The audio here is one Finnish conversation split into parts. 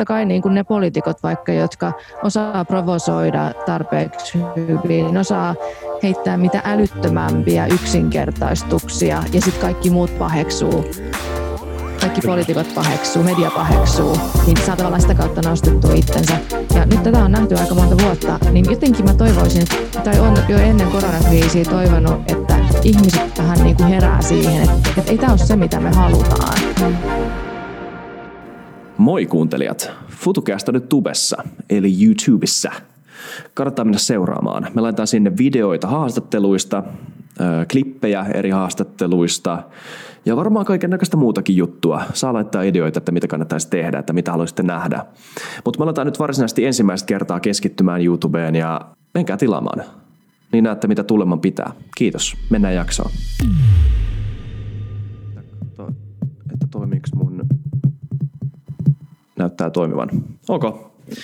totta kai niin kuin ne poliitikot vaikka, jotka osaa provosoida tarpeeksi hyvin, osaa heittää mitä älyttömämpiä yksinkertaistuksia ja sitten kaikki muut paheksuu kaikki poliitikot paheksuu, media paheksuu, niin saa tavallaan sitä kautta nostettua itsensä. Ja nyt tätä on nähty aika monta vuotta, niin jotenkin mä toivoisin, tai on jo ennen koronakriisiä toivonut, että ihmiset vähän niin kuin herää siihen, että, että ei tämä ole se, mitä me halutaan. Moi kuuntelijat! FutuCast on nyt tubessa, eli YouTubessa. Kannattaa mennä seuraamaan. Me laitetaan sinne videoita haastatteluista, klippejä eri haastatteluista ja varmaan kaiken näköistä muutakin juttua. Saa laittaa ideoita, että mitä kannattaisi tehdä, että mitä haluaisitte nähdä. Mutta me aletaan nyt varsinaisesti ensimmäistä kertaa keskittymään YouTubeen ja menkää tilaamaan. Niin näette, mitä tuleman pitää. Kiitos. Mennään jaksoon. Että toimiiko. Näyttää toimivan. Ok.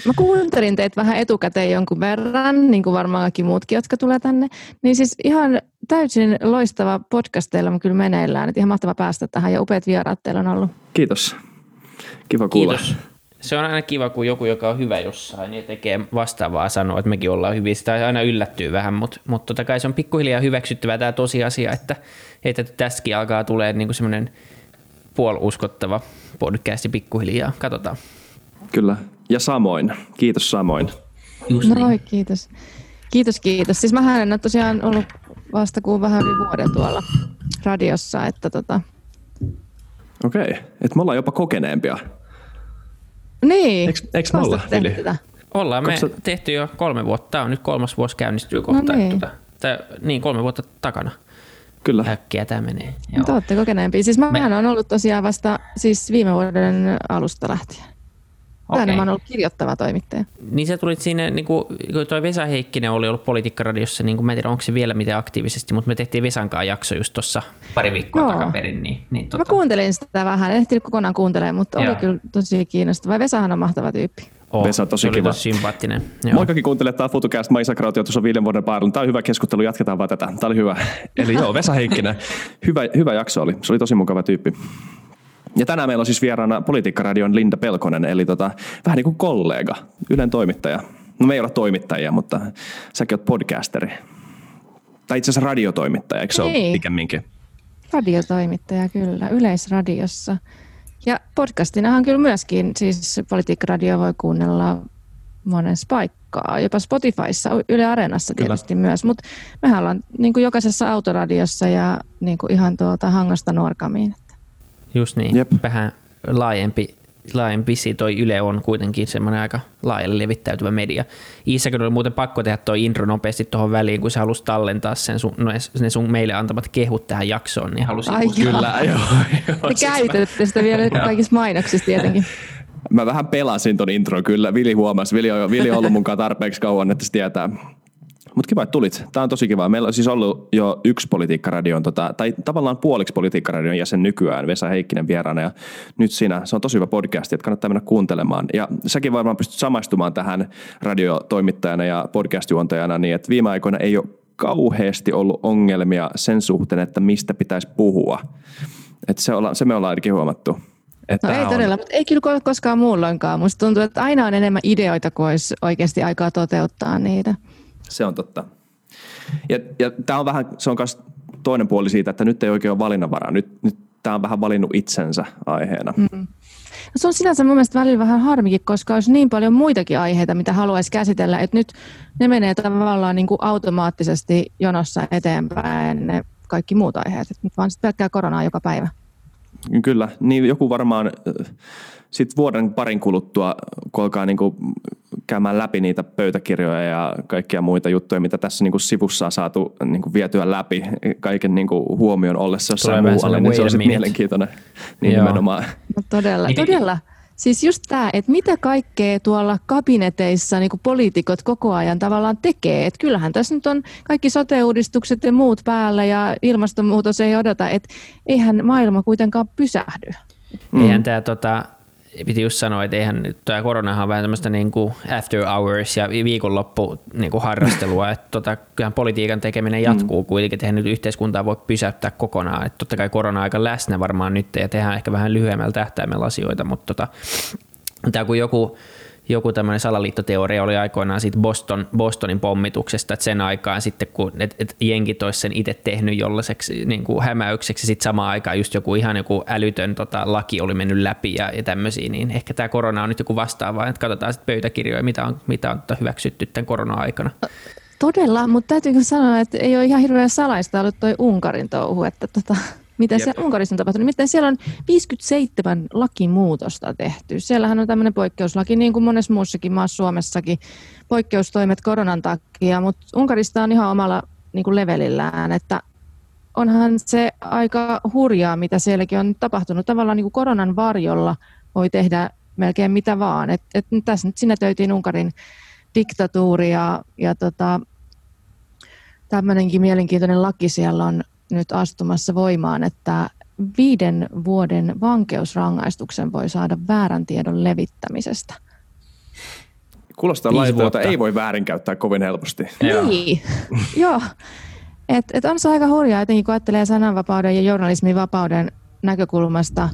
Mä kuuntelin teitä vähän etukäteen jonkun verran, niin kuin varmaan kaikki muutkin, jotka tulee tänne. Niin siis ihan täysin loistava podcast teillä on kyllä meneillään. Että ihan mahtava päästä tähän ja upeat vieraat teillä on ollut. Kiitos. Kiva kuulla. Kiitos. Se on aina kiva, kun joku, joka on hyvä jossain ja tekee vastaavaa sanoa, että mekin ollaan hyviä. Sitä aina yllättyy vähän, mutta, mutta totta kai se on pikkuhiljaa hyväksyttävää tämä tosiasia, että, että tässäkin alkaa tulee niin kuin semmoinen puoluskottava podcasti pikkuhiljaa. Katsotaan. Kyllä, ja samoin. Kiitos samoin. Just no niin. kiitos. Kiitos, kiitos. Siis mä en ole tosiaan ollut vasta kuin vähän yli vuoden tuolla radiossa, että tota... Okei, okay. että me ollaan jopa kokeneempia. Niin. Eikö, eikö me olla, Tätä? Ollaan me Katso... tehty jo kolme vuotta. Tämä on nyt kolmas vuosi käynnistyy kohta. No niin. Tuota, tää, niin, kolme vuotta takana. Kyllä. Äkkiä tämä menee. Joo. Te olette kokeneempia. Siis mä me... on ollut tosiaan vasta siis viime vuoden alusta lähtien. Okay. Mä oon ollut kirjoittava toimittaja. Niin sä tulit sinne, niin kuin, kun toi Vesa Heikkinen oli ollut Politiikkaradiossa, niin kuin mä en tiedä onko se vielä miten aktiivisesti, mutta me tehtiin Vesan kanssa jakso just tuossa pari viikkoa Joo. takaperin. Niin, niin tota... Mä kuuntelin sitä vähän, en ehtinyt kokonaan kuuntelemaan, mutta Joo. oli kyllä tosi kiinnostava. Vesahan on mahtava tyyppi. Oh, Vesa tosi kiva. Tosi sympaattinen. Moikkakin kuuntelee tämä FutuCast. Mä Isa Krautio tuossa viiden vuoden päällä. Tämä on hyvä keskustelu, jatketaan vaan tätä. Tämä oli hyvä. Eli joo, Vesa Heikkinen. hyvä, hyvä jakso oli. Se oli tosi mukava tyyppi. Ja tänään meillä on siis vieraana Politiikkaradion Linda Pelkonen, eli tota, vähän niin kuin kollega, Ylen toimittaja. No me ei olla toimittajia, mutta säkin oot podcasteri. Tai itse asiassa radiotoimittaja, eikö se ole niin. pikemminkin? Radiotoimittaja kyllä, Yleisradiossa. Ja podcastinahan kyllä myöskin, siis Politiikkaradio voi kuunnella monessa paikkaa, jopa Spotifyssa, Yle Areenassa tietysti kyllä. myös, mutta mehän ollaan niin kuin jokaisessa autoradiossa ja niin kuin ihan tuolta Hangosta Nuorkamiin. Just niin, Jep. vähän laajempi, laajempi toi Yle on kuitenkin semmoinen aika laajalle levittäytyvä media. Iissäkin oli muuten pakko tehdä tuo intro nopeasti tuohon väliin, kun sä halusi tallentaa sen sun, no, ne sun meille antamat kehut tähän jaksoon, niin halusin... Ai kyllä, joo. joo. Te käytätte sitä vielä kaikissa mainoksissa tietenkin. Mä vähän pelasin ton intro kyllä. Vili huomasi. Vili on, Vili on ollut mukaan tarpeeksi kauan, että se tietää. Mutta kiva, että tulit. Tämä on tosi kiva. Meillä on siis ollut jo yksi politiikkaradion, tota, tai tavallaan puoliksi politiikkaradion jäsen nykyään, Vesa Heikkinen vieraana, ja nyt siinä, se on tosi hyvä podcast, että kannattaa mennä kuuntelemaan. Ja säkin varmaan pystyt samaistumaan tähän radiotoimittajana ja podcast-juontajana, niin että viime aikoina ei ole kauheasti ollut ongelmia sen suhteen, että mistä pitäisi puhua. Että se, olla, se me ollaan ainakin huomattu. Että no ei on... todella, mutta ei kyllä koskaan muulloinkaan. Musta tuntuu, että aina on enemmän ideoita kuin olisi oikeasti aikaa toteuttaa niitä. Se on totta. Ja, ja tämä on vähän, se on myös toinen puoli siitä, että nyt ei oikein ole valinnanvaraa. Nyt, nyt tämä on vähän valinnut itsensä aiheena. Mm. No se on sinänsä mun mielestä välillä vähän harmikin, koska olisi niin paljon muitakin aiheita, mitä haluaisi käsitellä, että nyt ne menee tavallaan niin kuin automaattisesti jonossa eteenpäin ne kaikki muut aiheet, nyt vaan sitten pelkkää koronaa joka päivä. Kyllä, niin joku varmaan sitten vuoden parin kuluttua, kun alkaa niin kuin käymään läpi niitä pöytäkirjoja ja kaikkia muita juttuja, mitä tässä niin kuin sivussa on saatu niin kuin vietyä läpi kaiken niin kuin huomion ollessa jossain muualle, niin se on sitten mielenkiintoinen. Niin Joo. nimenomaan. No todella, niin, todella. Siis just tämä, että mitä kaikkea tuolla kabineteissa niin poliitikot koko ajan tavallaan tekee. Että kyllähän tässä nyt on kaikki sote-uudistukset ja muut päällä ja ilmastonmuutos ei odota, että eihän maailma kuitenkaan pysähdy. Mm. Eihän tämä tota, piti just sanoa, että eihän nyt tämä koronahan on vähän tämmöistä niin kuin after hours ja viikonloppu niin kuin harrastelua, että tota, kyllähän politiikan tekeminen jatkuu mm. kuitenkin, että nyt yhteiskuntaa voi pysäyttää kokonaan, että totta kai korona aika läsnä varmaan nyt ja tehdään ehkä vähän lyhyemmällä tähtäimellä asioita, mutta tota, Tämä kun joku, joku tämmöinen salaliittoteoria oli aikoinaan siitä Boston, Bostonin pommituksesta, että sen aikaan sitten kun et, et jenkit olisi sen itse tehnyt jollaiseksi niin kuin hämäykseksi, sitten samaan aikaan just joku ihan joku älytön tota, laki oli mennyt läpi ja, ja tämmöisiä, niin ehkä tämä korona on nyt joku vastaava, että katsotaan sitten pöytäkirjoja, mitä on, mitä on tota hyväksytty tämän korona-aikana. Todella, mutta täytyy sanoa, että ei ole ihan hirveän salaista ollut toi Unkarin touhu, että tota, mitä se Unkarissa on tapahtunut. Miten siellä on 57 lakimuutosta tehty. Siellähän on tämmöinen poikkeuslaki, niin kuin monessa muussakin maassa Suomessakin, poikkeustoimet koronan takia, mutta Unkarista on ihan omalla niin kuin levelillään, että onhan se aika hurjaa, mitä sielläkin on tapahtunut. Tavallaan niin kuin koronan varjolla voi tehdä melkein mitä vaan. Et, et tässä nyt sinä töytiin Unkarin diktatuuri ja, ja tota, tämmöinenkin mielenkiintoinen laki siellä on nyt astumassa voimaan, että viiden vuoden vankeusrangaistuksen voi saada väärän tiedon levittämisestä. Kuulostaa lailta, jota ei voi väärinkäyttää kovin helposti. Niin, joo. Et, et on se aika hurjaa, etenkin kun ajattelee sananvapauden ja journalismin vapauden näkökulmasta,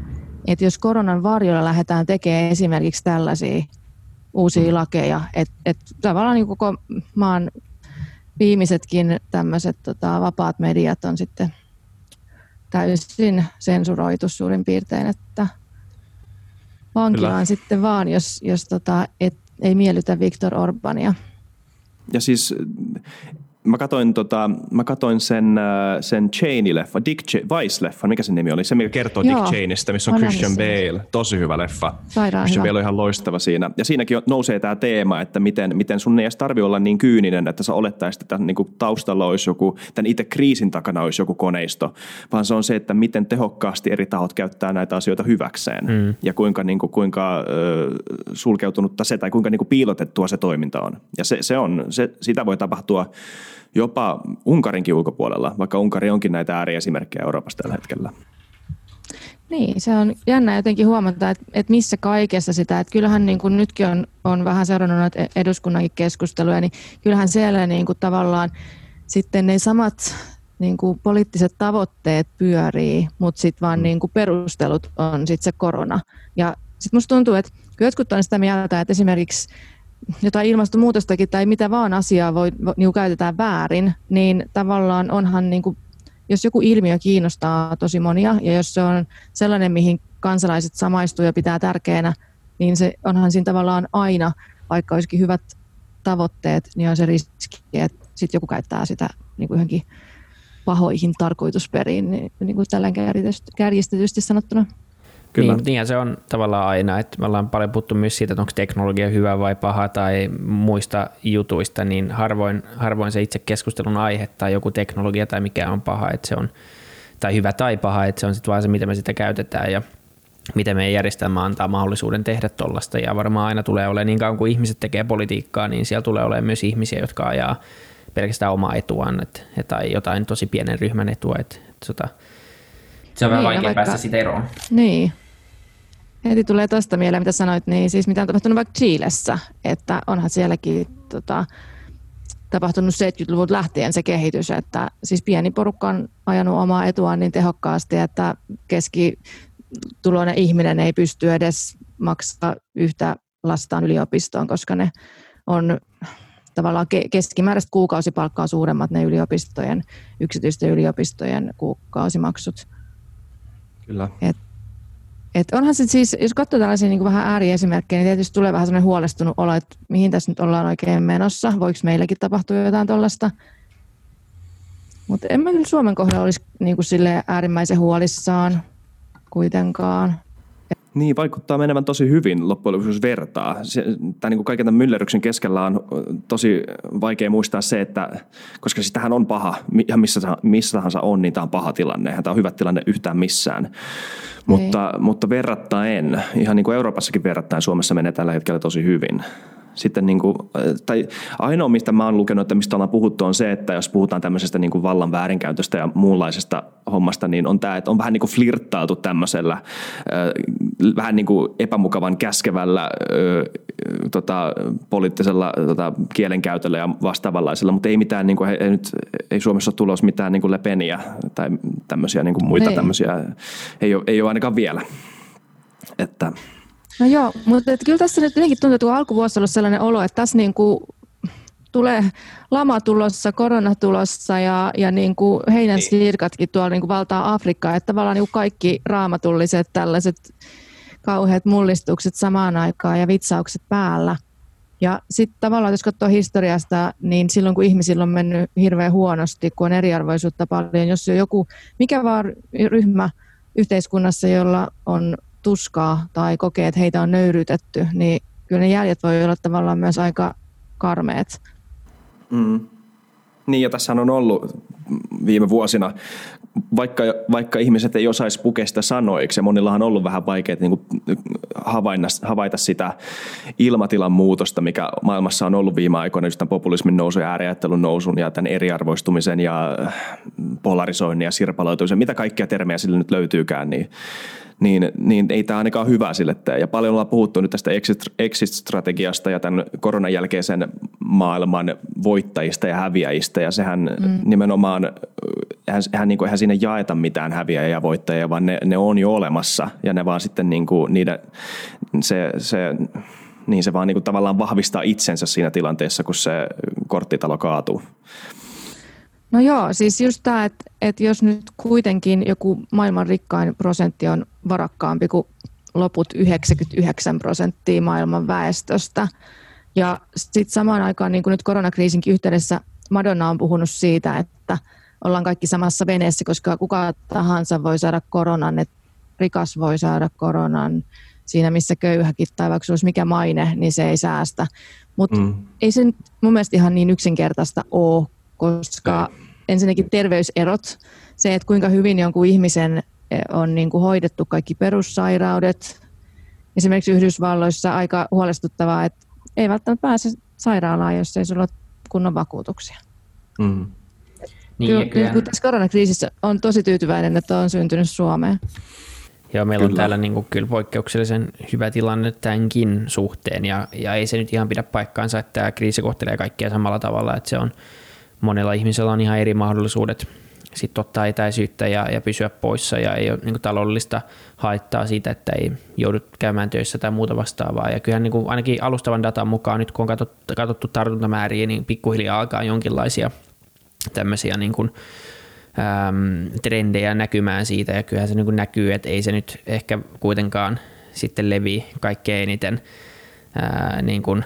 että jos koronan varjolla lähdetään tekemään esimerkiksi tällaisia uusia mm. lakeja, että et tavallaan niin koko maan viimeisetkin tämmöiset tota, vapaat mediat on sitten täysin sensuroitu suurin piirtein, että vankilaan sitten vaan, jos, jos tota, et, ei miellytä Viktor Orbania. Ja siis mä katoin, tota, mä katoin sen, äh, sen Cheney-leffa, Dick Ch- Vice-leffa, mikä sen nimi oli? Se, mikä kertoo Joo, Dick Cheneystä, missä on Christian Bale. Tosi hyvä leffa. Sairaan Christian Bale on ihan loistava siinä. Ja siinäkin nousee tämä teema, että miten, miten sun ei edes tarvi olla niin kyyninen, että sä olettaisit, että niin taustalla olisi joku, tämän itse kriisin takana olisi joku koneisto, vaan se on se, että miten tehokkaasti eri tahot käyttää näitä asioita hyväkseen. Mm. Ja kuinka, niin kuin, kuinka äh, sulkeutunutta se tai kuinka niin kuin piilotettua se toiminta on. Ja se, se on, se, sitä voi tapahtua jopa Unkarinkin ulkopuolella, vaikka Unkari onkin näitä ääriesimerkkejä Euroopassa tällä hetkellä. Niin, se on jännä jotenkin huomata, että, että missä kaikessa sitä, että kyllähän niin kuin nytkin on, on vähän seurannut näitä eduskunnankin keskusteluja, niin kyllähän siellä niin kuin tavallaan sitten ne samat niin kuin poliittiset tavoitteet pyörii, mutta sitten vaan mm. niin kuin perustelut on sitten se korona. Ja sitten musta tuntuu, että jotkut on sitä mieltä, että esimerkiksi jotain ilmastonmuutostakin tai mitä vaan asiaa voi, niin käytetään väärin, niin tavallaan onhan, niin kuin, jos joku ilmiö kiinnostaa tosi monia ja jos se on sellainen, mihin kansalaiset samaistuu ja pitää tärkeänä, niin se onhan siinä tavallaan aina, vaikka olisikin hyvät tavoitteet, niin on se riski, että sitten joku käyttää sitä niin kuin johonkin pahoihin tarkoitusperiin, niin, niin kuin tällainen kärjistetysti sanottuna. Kyllä. Niin, niin se on tavallaan aina, että me ollaan paljon puhuttu myös siitä, että onko teknologia hyvä vai paha tai muista jutuista, niin harvoin, harvoin se itse keskustelun aihe tai joku teknologia tai mikä on paha, että se on, tai hyvä tai paha, että se on sitten vaan se, miten me sitä käytetään ja miten meidän järjestelmä antaa mahdollisuuden tehdä tuollaista ja varmaan aina tulee olemaan, niin kauan kuin ihmiset tekee politiikkaa, niin siellä tulee olemaan myös ihmisiä, jotka ajaa pelkästään omaa etuaan et, tai jotain tosi pienen ryhmän etua. Et, et, sota, se on niin, vähän vaikea vaikka, päästä siitä eroon. Niin, Heti tulee tuosta mieleen, mitä sanoit, niin siis mitä on tapahtunut vaikka Chiilessä, että onhan sielläkin tota, tapahtunut 70-luvut lähtien se kehitys, että siis pieni porukka on ajanut omaa etuaan niin tehokkaasti, että keskituloinen ihminen ei pysty edes maksaa yhtä lastaan yliopistoon, koska ne on tavallaan keskimääräistä kuukausipalkkaa suuremmat ne yliopistojen, yksityisten yliopistojen kuukausimaksut. Kyllä. Et et onhan se siis, jos katsoo tällaisia niin vähän ääriesimerkkejä, niin tietysti tulee vähän sellainen huolestunut olo, että mihin tässä nyt ollaan oikein menossa. Voiko meilläkin tapahtua jotain tuollaista? Mutta en mä kyllä Suomen kohdalla olisi niin kuin äärimmäisen huolissaan kuitenkaan. Niin, vaikuttaa menevän tosi hyvin loppujen lopuksi, jos vertaa. Tai niin kuin kaiken tämän myllerryksen keskellä on tosi vaikea muistaa se, että koska siis tähän on paha, ihan missä, missä tahansa on, niin tämä on paha tilanne. Tämä on hyvä tilanne yhtään missään. Mutta, mutta verrattain, ihan niin kuin Euroopassakin verrattain, Suomessa menee tällä hetkellä tosi hyvin sitten niin kuin, tai ainoa, mistä mä oon lukenut, että mistä ollaan puhuttu, on se, että jos puhutaan tämmöisestä niin kuin vallan väärinkäytöstä ja muunlaisesta hommasta, niin on tämä, että on vähän niin kuin flirttailtu tämmöisellä vähän niin kuin epämukavan käskevällä tota, poliittisella tota, kielenkäytöllä ja vastaavanlaisella, mutta ei mitään, niin kuin, ei, nyt, ei Suomessa ole tulos mitään niin kuin lepeniä tai tämmöisiä niin kuin muita ei. tämmöisiä, ei ole, ei ole ainakaan vielä. Että No joo, mutta kyllä tässä nyt jotenkin tuntuu, että kun alkuvuosi on ollut sellainen olo, että tässä niin kuin tulee lama tulossa, korona tulossa ja, ja niin kuin heinän niin. siirkatkin tuolla niin kuin valtaa Afrikkaa, että tavallaan niin kuin kaikki raamatulliset tällaiset kauheat mullistukset samaan aikaan ja vitsaukset päällä. Ja sitten tavallaan, jos katsoo historiasta, niin silloin kun ihmisillä on mennyt hirveän huonosti, kun on eriarvoisuutta paljon, jos on joku, mikä vaan ryhmä yhteiskunnassa, jolla on tuskaa tai kokee, että heitä on nöyrytetty, niin kyllä ne jäljet voi olla tavallaan myös aika karmeet. Mm. Niin ja tässä on ollut viime vuosina, vaikka, vaikka ihmiset ei osaisi pukea sitä sanoiksi ja monillahan on ollut vähän vaikea niin havaita sitä ilmatilan muutosta, mikä maailmassa on ollut viime aikoina, just tämän populismin nousun ja ääriajattelun nousun ja tämän eriarvoistumisen ja polarisoinnin ja sirpaloitumisen, mitä kaikkia termejä sille nyt löytyykään, niin niin, niin ei tämä ainakaan hyvä sille tee. Ja paljon ollaan puhuttu nyt tästä exit-strategiasta ja tämän koronan jälkeisen maailman voittajista ja häviäjistä. Ja sehän mm. nimenomaan, eihän, eihän, niin kuin, eihän siinä jaeta mitään häviäjiä ja voittajia, vaan ne, ne on jo olemassa. Ja ne vaan sitten niin kuin, niiden, se, se niin se vaan niin kuin tavallaan vahvistaa itsensä siinä tilanteessa, kun se korttitalo kaatuu. No joo, siis just tämä, että, että jos nyt kuitenkin joku maailman rikkain prosentti on varakkaampi kuin loput 99 prosenttia maailman väestöstä. Ja sitten samaan aikaan, niin kuin nyt koronakriisinkin yhteydessä, Madonna on puhunut siitä, että ollaan kaikki samassa veneessä, koska kuka tahansa voi saada koronan, että rikas voi saada koronan siinä, missä köyhäkin, tai vaikka olisi mikä maine, niin se ei säästä. Mutta mm. ei se mun mielestä ihan niin yksinkertaista ole, koska ensinnäkin terveyserot, se, että kuinka hyvin jonkun ihmisen eh, on niin kuin hoidettu kaikki perussairaudet. Esimerkiksi Yhdysvalloissa aika huolestuttavaa, että ei välttämättä pääse sairaalaan, jos ei sulla ole kunnon vakuutuksia. Mm. Niin, kyllä, kyllä. tässä koronakriisissä on tosi tyytyväinen, että on syntynyt Suomeen. Joo, meillä kyllä. on täällä niin kuin kyllä poikkeuksellisen hyvä tilanne tämänkin suhteen, ja, ja ei se nyt ihan pidä paikkaansa, että tämä kriisi kohtelee kaikkia samalla tavalla, että se on monella ihmisellä on ihan eri mahdollisuudet sitten ottaa etäisyyttä ja, ja pysyä poissa ja ei ole niin kuin taloudellista haittaa siitä, että ei joudu käymään töissä tai muuta vastaavaa. Ja kyllähän niin kuin ainakin alustavan datan mukaan nyt kun on katsottu, katsottu tartuntamääriä, niin pikkuhiljaa alkaa jonkinlaisia tämmöisiä niin kuin, äm, trendejä näkymään siitä ja kyllähän se niin kuin näkyy, että ei se nyt ehkä kuitenkaan sitten levi kaikkein eniten ää, niin kuin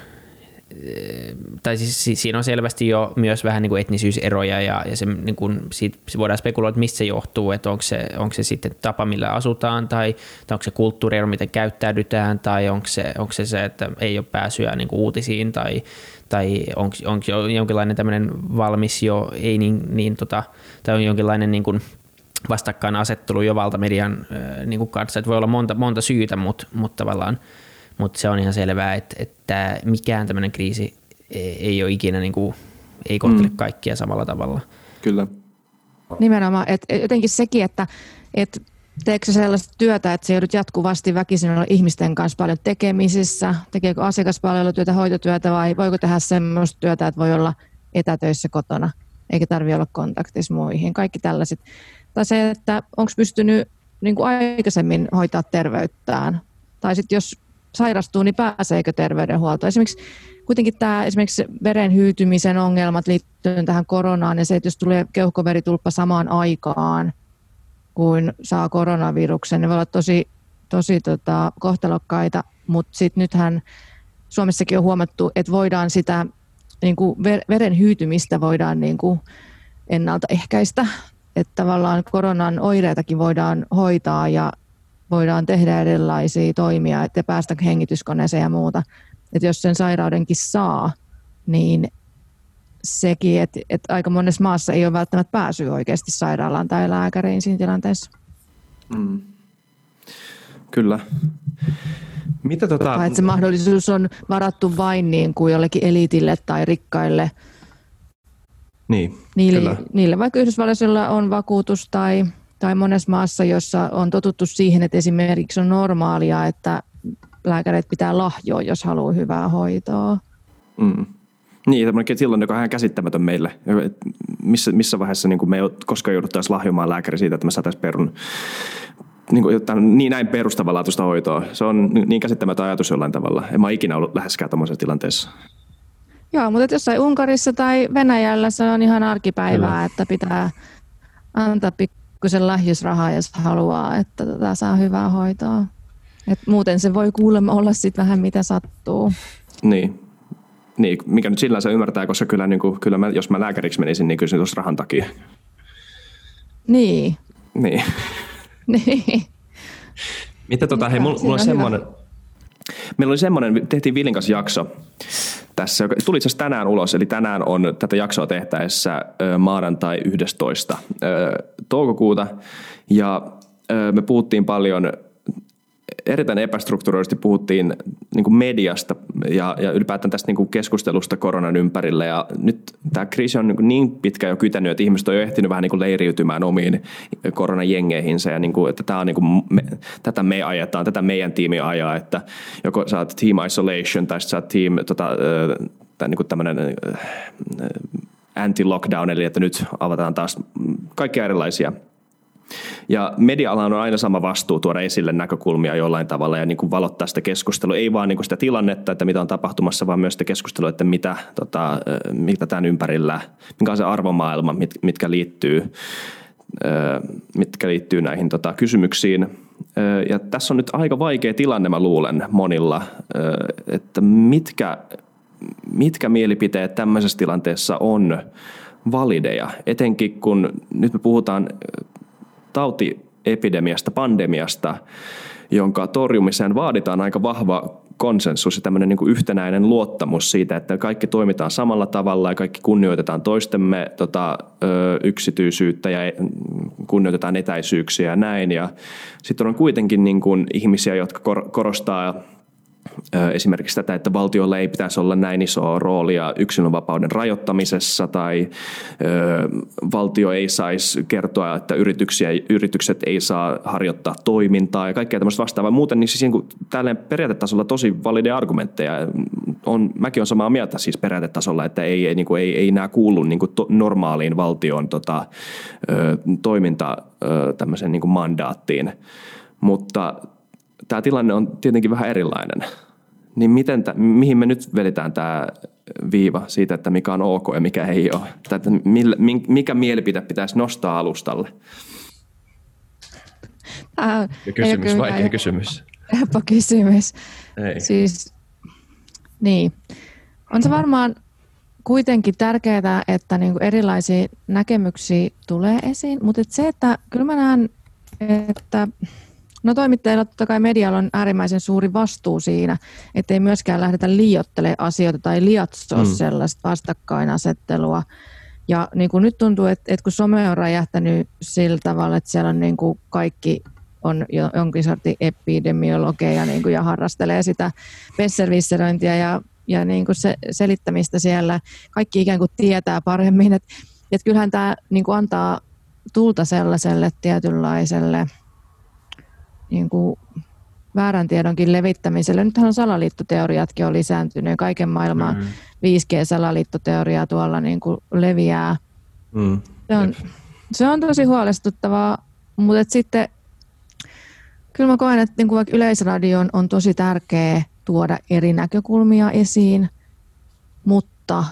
tai siis siinä on selvästi jo myös vähän niin kuin etnisyyseroja ja, ja se, niin kuin, siitä, voidaan spekuloida, että mistä se johtuu, että onko se, onko se sitten tapa, millä asutaan tai, tai onko se kulttuuriero, miten käyttäydytään tai onko se, onko se se, että ei ole pääsyä niin kuin uutisiin tai, tai onko, onko jonkinlainen tämmöinen valmis jo, ei niin, niin tota, tai on jonkinlainen niin kuin vastakkainasettelu jo valtamedian niin kuin kanssa, että voi olla monta, monta syytä, mutta, mutta tavallaan mutta se on ihan selvää, että, että mikään tämmöinen kriisi ei ole ikinä, niin kuin, ei kohtele mm. kaikkia samalla tavalla. Kyllä. Nimenomaan, että jotenkin sekin, että, että teekö sellaista työtä, että se joudut jatkuvasti väkisin olla ihmisten kanssa paljon tekemisissä, tekeekö asiakaspalvelutyötä, hoitotyötä vai voiko tehdä sellaista työtä, että voi olla etätöissä kotona, eikä tarvitse olla kontaktissa muihin. Kaikki tällaiset. Tai se, että onko pystynyt niin kuin aikaisemmin hoitaa terveyttään. Tai sitten jos sairastuu, niin pääseekö terveydenhuoltoon. Esimerkiksi kuitenkin tämä esimerkiksi veren hyytymisen ongelmat liittyen tähän koronaan ja se, että jos tulee keuhkoveritulppa samaan aikaan kuin saa koronaviruksen, ne voi olla tosi, tosi tota, kohtalokkaita, mutta sitten nythän Suomessakin on huomattu, että voidaan sitä niin kuin veren hyytymistä voidaan niin kuin ennaltaehkäistä, että tavallaan koronan oireitakin voidaan hoitaa ja voidaan tehdä erilaisia toimia, että päästä hengityskoneeseen ja muuta. Että jos sen sairaudenkin saa, niin sekin, että, että aika monessa maassa ei ole välttämättä pääsy oikeasti sairaalaan tai lääkäriin siinä tilanteessa. Mm. Kyllä. Mitä tota... Että se mahdollisuus on varattu vain niin kuin jollekin eliitille tai rikkaille. Niin, niille, kyllä. niille vaikka Yhdysvalloilla on vakuutus tai tai monessa maassa, jossa on totuttu siihen, että esimerkiksi on normaalia, että lääkäreet pitää lahjoa, jos haluaa hyvää hoitoa. Mm. Niin, tämmöinen tilanne, joka on ihan käsittämätön meille. Missä, missä vaiheessa niin me ei koskaan jouduttaisiin lahjomaan lääkäri siitä, että me saataisiin perun, niin, kuin, niin näin perustavanlaatuista hoitoa. Se on niin käsittämätön ajatus jollain tavalla. En mä ikinä ollut läheskään tämmöisessä tilanteessa. Joo, mutta jossain Unkarissa tai Venäjällä se on ihan arkipäivää, Kyllä. että pitää antaa pikkusen lahjusrahaa, jos haluaa, että tätä saa hyvää hoitoa. Et muuten se voi kuulemma olla sitten vähän mitä sattuu. Niin. niin. mikä nyt sillä se ymmärtää, koska kyllä, niin kuin, kyllä mä, jos mä lääkäriksi menisin, niin kyllä se rahan takia. Niin. Niin. niin. Mitä tota, hei, mulla, mulla on semmoinen, Meillä oli semmoinen, tehtiin Vilin kanssa jakso tässä, joka tuli itse tänään ulos, eli tänään on tätä jaksoa tehtäessä maanantai 11. toukokuuta, ja me puhuttiin paljon erittäin epästrukturoisesti puhuttiin niin mediasta ja, ja ylipäätään tästä niin keskustelusta koronan ympärillä. Ja nyt tämä kriisi on niin, niin pitkä jo kytänyt, että ihmiset on jo ehtinyt vähän niin leiriytymään omiin koronajengeihinsä. Ja niin kuin, että tämä on niin kuin me, tätä me ajetaan, tätä meidän tiimi ajaa, että joko sä oot team isolation tai sä oot team tota, tai niin tämmöinen anti-lockdown, eli että nyt avataan taas kaikkia erilaisia – ja media on aina sama vastuu tuoda esille näkökulmia jollain tavalla ja niin kuin valottaa sitä keskustelua. Ei vaan niin kuin sitä tilannetta, että mitä on tapahtumassa, vaan myös sitä keskustelua, että mitä, tota, mitä tämän ympärillä, mikä on se arvomaailma, mit, mitkä liittyy, mitkä liittyy näihin tota, kysymyksiin. Ja tässä on nyt aika vaikea tilanne, mä luulen, monilla, että mitkä, mitkä mielipiteet tämmöisessä tilanteessa on valideja, etenkin kun nyt me puhutaan tautiepidemiasta, pandemiasta, jonka torjumiseen vaaditaan aika vahva konsensus ja tämmöinen niin kuin yhtenäinen luottamus siitä, että kaikki toimitaan samalla tavalla ja kaikki kunnioitetaan toistemme tota, ö, yksityisyyttä ja kunnioitetaan etäisyyksiä ja näin. Ja sitten on kuitenkin niin kuin ihmisiä, jotka korostaa esimerkiksi tätä, että valtiolla ei pitäisi olla näin isoa roolia yksilönvapauden rajoittamisessa tai valtio ei saisi kertoa, että yrityksiä, yritykset ei saa harjoittaa toimintaa ja kaikkea tämmöistä vastaavaa. Muuten niin siis niin tälleen periaatetasolla tosi valide argumentteja. On, mäkin olen samaa mieltä siis periaatetasolla, että ei, ei, niin kuin, ei, ei nämä kuulu niin kuin to, normaaliin valtion tota, toiminta ö, tämmöisen niin kuin mandaattiin. Mutta tämä tilanne on tietenkin vähän erilainen. Niin miten t- mihin me nyt vedetään tämä viiva siitä, että mikä on ok ja mikä ei ole? Tai että millä, mikä mielipide pitäisi nostaa alustalle? Tämä kysymys, vaikea kysymys. Helppo kysymys. Ei. Siis, niin. On se varmaan kuitenkin tärkeää, että niinku erilaisia näkemyksiä tulee esiin, mutta et se, että kyllä mä näen, että No toimittajilla totta kai medialla on äärimmäisen suuri vastuu siinä, ettei myöskään lähdetä liiottelemaan asioita tai liatsoa mm. sellaista vastakkainasettelua. Ja niin kuin nyt tuntuu, että, että kun some on räjähtänyt sillä tavalla, että siellä on niin kuin kaikki on jonkin sortin epidemiologeja niin kuin, ja harrastelee sitä besservisseröintiä ja, ja niin kuin se, selittämistä siellä. Kaikki ikään kuin tietää paremmin. Että, että kyllähän tämä niin kuin antaa tulta sellaiselle tietynlaiselle – niin kuin väärän tiedonkin levittämiselle. Nythän on salaliittoteoriatkin on lisääntynyt kaiken maailman mm. 5G-salaliittoteoria tuolla niin kuin leviää. Mm. Se, on, se on tosi huolestuttavaa, mutta et sitten kyllä mä koen, että niin kuin vaikka Yleisradion on tosi tärkeää tuoda eri näkökulmia esiin, mutta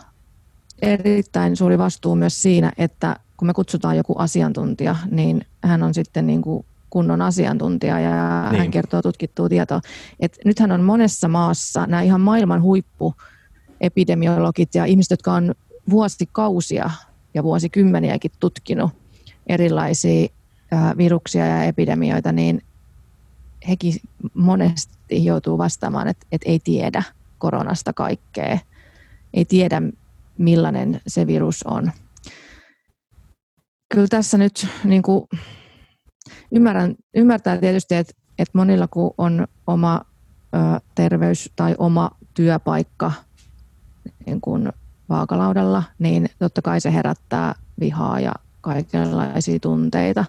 erittäin suuri vastuu myös siinä, että kun me kutsutaan joku asiantuntija, niin hän on sitten niin kuin kunnon asiantuntija ja niin. hän kertoo tutkittua tietoa. Et nythän on monessa maassa nämä ihan maailman huippuepidemiologit ja ihmiset, jotka on vuosikausia ja vuosikymmeniäkin tutkinut erilaisia viruksia ja epidemioita, niin hekin monesti joutuu vastaamaan, että, että ei tiedä koronasta kaikkea. Ei tiedä, millainen se virus on. Kyllä tässä nyt niin kuin Ymmärrän, ymmärtää tietysti, että, että monilla kun on oma ö, terveys tai oma työpaikka niin kuin vaakalaudalla, niin totta kai se herättää vihaa ja kaikenlaisia tunteita.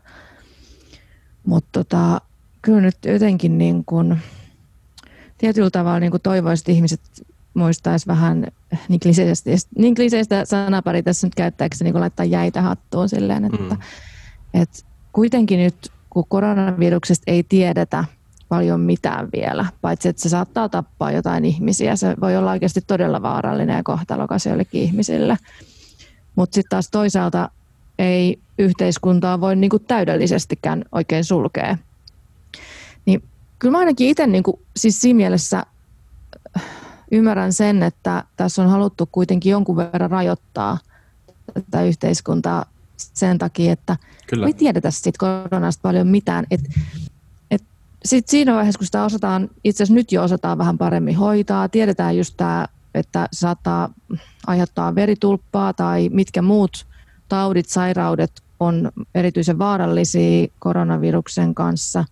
Mutta tota, kyllä nyt jotenkin niin kuin, tietyllä tavalla niin kuin toivoisin, että ihmiset muistaisi vähän niin kliseistä, niin kliseistä sanapari tässä nyt käyttääkö niin laittaa jäitä hattuun silleen, että, mm. että kuitenkin nyt kun koronaviruksesta ei tiedetä paljon mitään vielä, paitsi että se saattaa tappaa jotain ihmisiä. Se voi olla oikeasti todella vaarallinen ja kohtalokas joillekin ihmisille. Mutta sitten taas toisaalta ei yhteiskuntaa voi niinku täydellisestikään oikein sulkea. Niin kyllä mä ainakin itse niinku, siis siinä mielessä äh, ymmärrän sen, että tässä on haluttu kuitenkin jonkun verran rajoittaa tätä yhteiskuntaa sen takia, että Kyllä. me ei tiedetä siitä koronasta paljon mitään. Et, et sit siinä vaiheessa, kun sitä osataan, itse asiassa nyt jo osataan vähän paremmin hoitaa, tiedetään just tämä, että saattaa aiheuttaa veritulppaa tai mitkä muut taudit, sairaudet on erityisen vaarallisia koronaviruksen kanssa.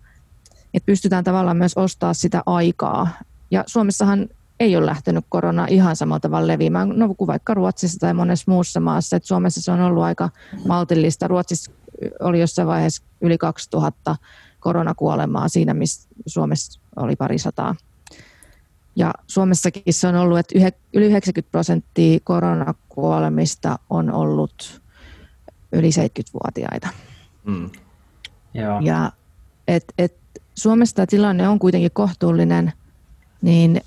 Että pystytään tavallaan myös ostaa sitä aikaa. Ja Suomessahan ei ole lähtenyt korona ihan samalla tavalla leviämään, no kuin vaikka Ruotsissa tai monessa muussa maassa. Et Suomessa se on ollut aika maltillista. Ruotsissa oli jossain vaiheessa yli 2000 koronakuolemaa siinä, missä Suomessa oli pari sataa. Ja Suomessakin se on ollut, että yli 90 prosenttia koronakuolemista on ollut yli 70-vuotiaita. Mm. Joo. Ja et, et Suomessa tilanne on kuitenkin kohtuullinen, niin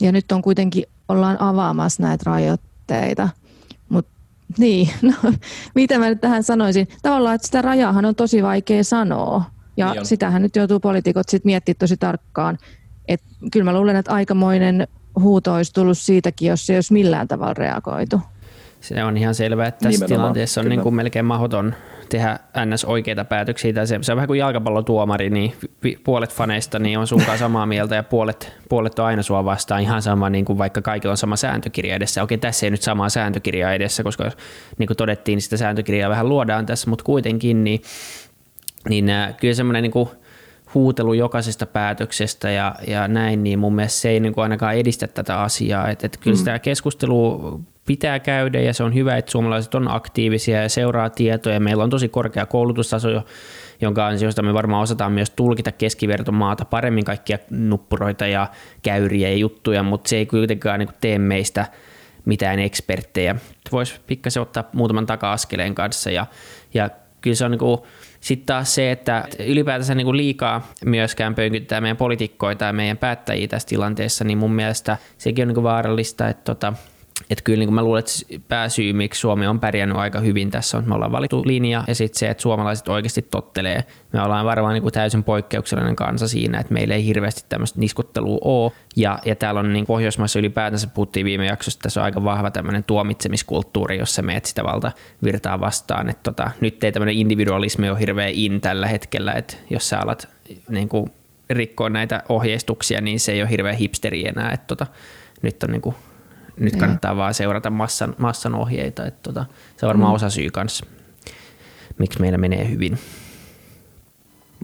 ja nyt on kuitenkin, ollaan avaamassa näitä rajoitteita. Mutta niin, no, mitä mä nyt tähän sanoisin? Tavallaan, että sitä rajahan on tosi vaikea sanoa. Ja niin sitähän nyt joutuu poliitikot sitten miettimään tosi tarkkaan. Et kyllä mä luulen, että aikamoinen huuto olisi tullut siitäkin, jos se ei olisi millään tavalla reagoitu. Se on ihan selvää, että tässä Nimenomaan, tilanteessa on niin kuin melkein mahdoton tehdä ns. oikeita päätöksiä. Se, se on vähän kuin jalkapallotuomari, niin puolet faneista niin on sunkaan samaa mieltä ja puolet, puolet on aina sua vastaan ihan sama, niin kuin vaikka kaikilla on sama sääntökirja edessä. Okei, tässä ei nyt samaa sääntökirjaa edessä, koska niin kuin todettiin, niin sitä sääntökirjaa vähän luodaan tässä, mutta kuitenkin niin, niin äh, kyllä semmoinen niin kuin huutelu jokaisesta päätöksestä ja, ja näin, niin mun mielestä se ei niin kuin ainakaan edistä tätä asiaa. Että, että kyllä mm. sitä keskustelua pitää käydä ja se on hyvä, että suomalaiset on aktiivisia ja seuraa tietoja. Meillä on tosi korkea koulutustaso, jonka ansiosta me varmaan osataan myös tulkita keskivertomaata paremmin kaikkia nuppuroita ja käyriä ja juttuja, mutta se ei kuitenkaan niin tee meistä mitään eksperttejä. Voisi pikkasen ottaa muutaman taka-askeleen kanssa ja, ja kyllä se on niin sitten taas se, että ylipäätänsä niin kuin liikaa myöskään pönkyttää meidän poliitikkoita ja meidän päättäjiä tässä tilanteessa, niin mun mielestä sekin on niin kuin vaarallista, että tota, että kyllä niin mä luulen, että pääsyy, miksi Suomi on pärjännyt aika hyvin tässä on, että me ollaan valittu linja ja sitten se, että suomalaiset oikeasti tottelee. Me ollaan varmaan niin kuin täysin poikkeuksellinen kansa siinä, että meillä ei hirveästi tämmöistä niskuttelua ole. Ja, ja täällä on niin Pohjoismaissa ylipäätänsä, puhuttiin viime jaksossa, että tässä on aika vahva tämmöinen tuomitsemiskulttuuri, jossa meet sitä valta virtaa vastaan. Että tota, nyt ei tämmöinen individualismi ole hirveä in tällä hetkellä, että jos sä alat niin kuin rikkoa näitä ohjeistuksia, niin se ei ole hirveä hipsteri enää. Että tota, nyt on niin kuin nyt kannattaa vaan seurata massan, massan ohjeita. Että tota, se on varmaan mm. osa syy kanssa, miksi meillä menee hyvin.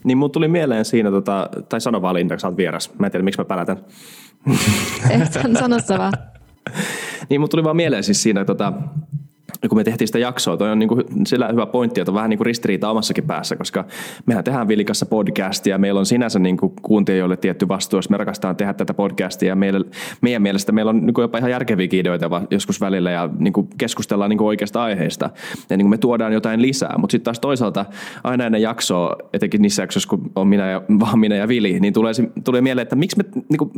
Niin mun tuli mieleen siinä, tota, tai sano vaan Linda, sä oot vieras. Mä en tiedä, miksi mä pälätän. Et sano vaan. niin mun tuli vaan mieleen siis siinä, tota, kun me tehtiin sitä jaksoa, toi on niin kuin sillä hyvä pointti, että on vähän niin kuin ristiriita omassakin päässä, koska mehän tehdään Vilikassa podcastia, ja meillä on sinänsä niin kuin kuuntelijoille tietty vastuu, jos me rakastetaan tehdä tätä podcastia, ja meillä, meidän mielestä meillä on niin kuin jopa ihan järkeviä ideoita joskus välillä, ja niin kuin keskustellaan niin kuin oikeasta aiheesta, ja niin kuin me tuodaan jotain lisää, mutta sitten taas toisaalta aina ennen jaksoa, etenkin niissä jaksoissa, kun on minä ja, vaan minä ja Vili, niin tulee, tulee mieleen, että miksi me, niin kuin,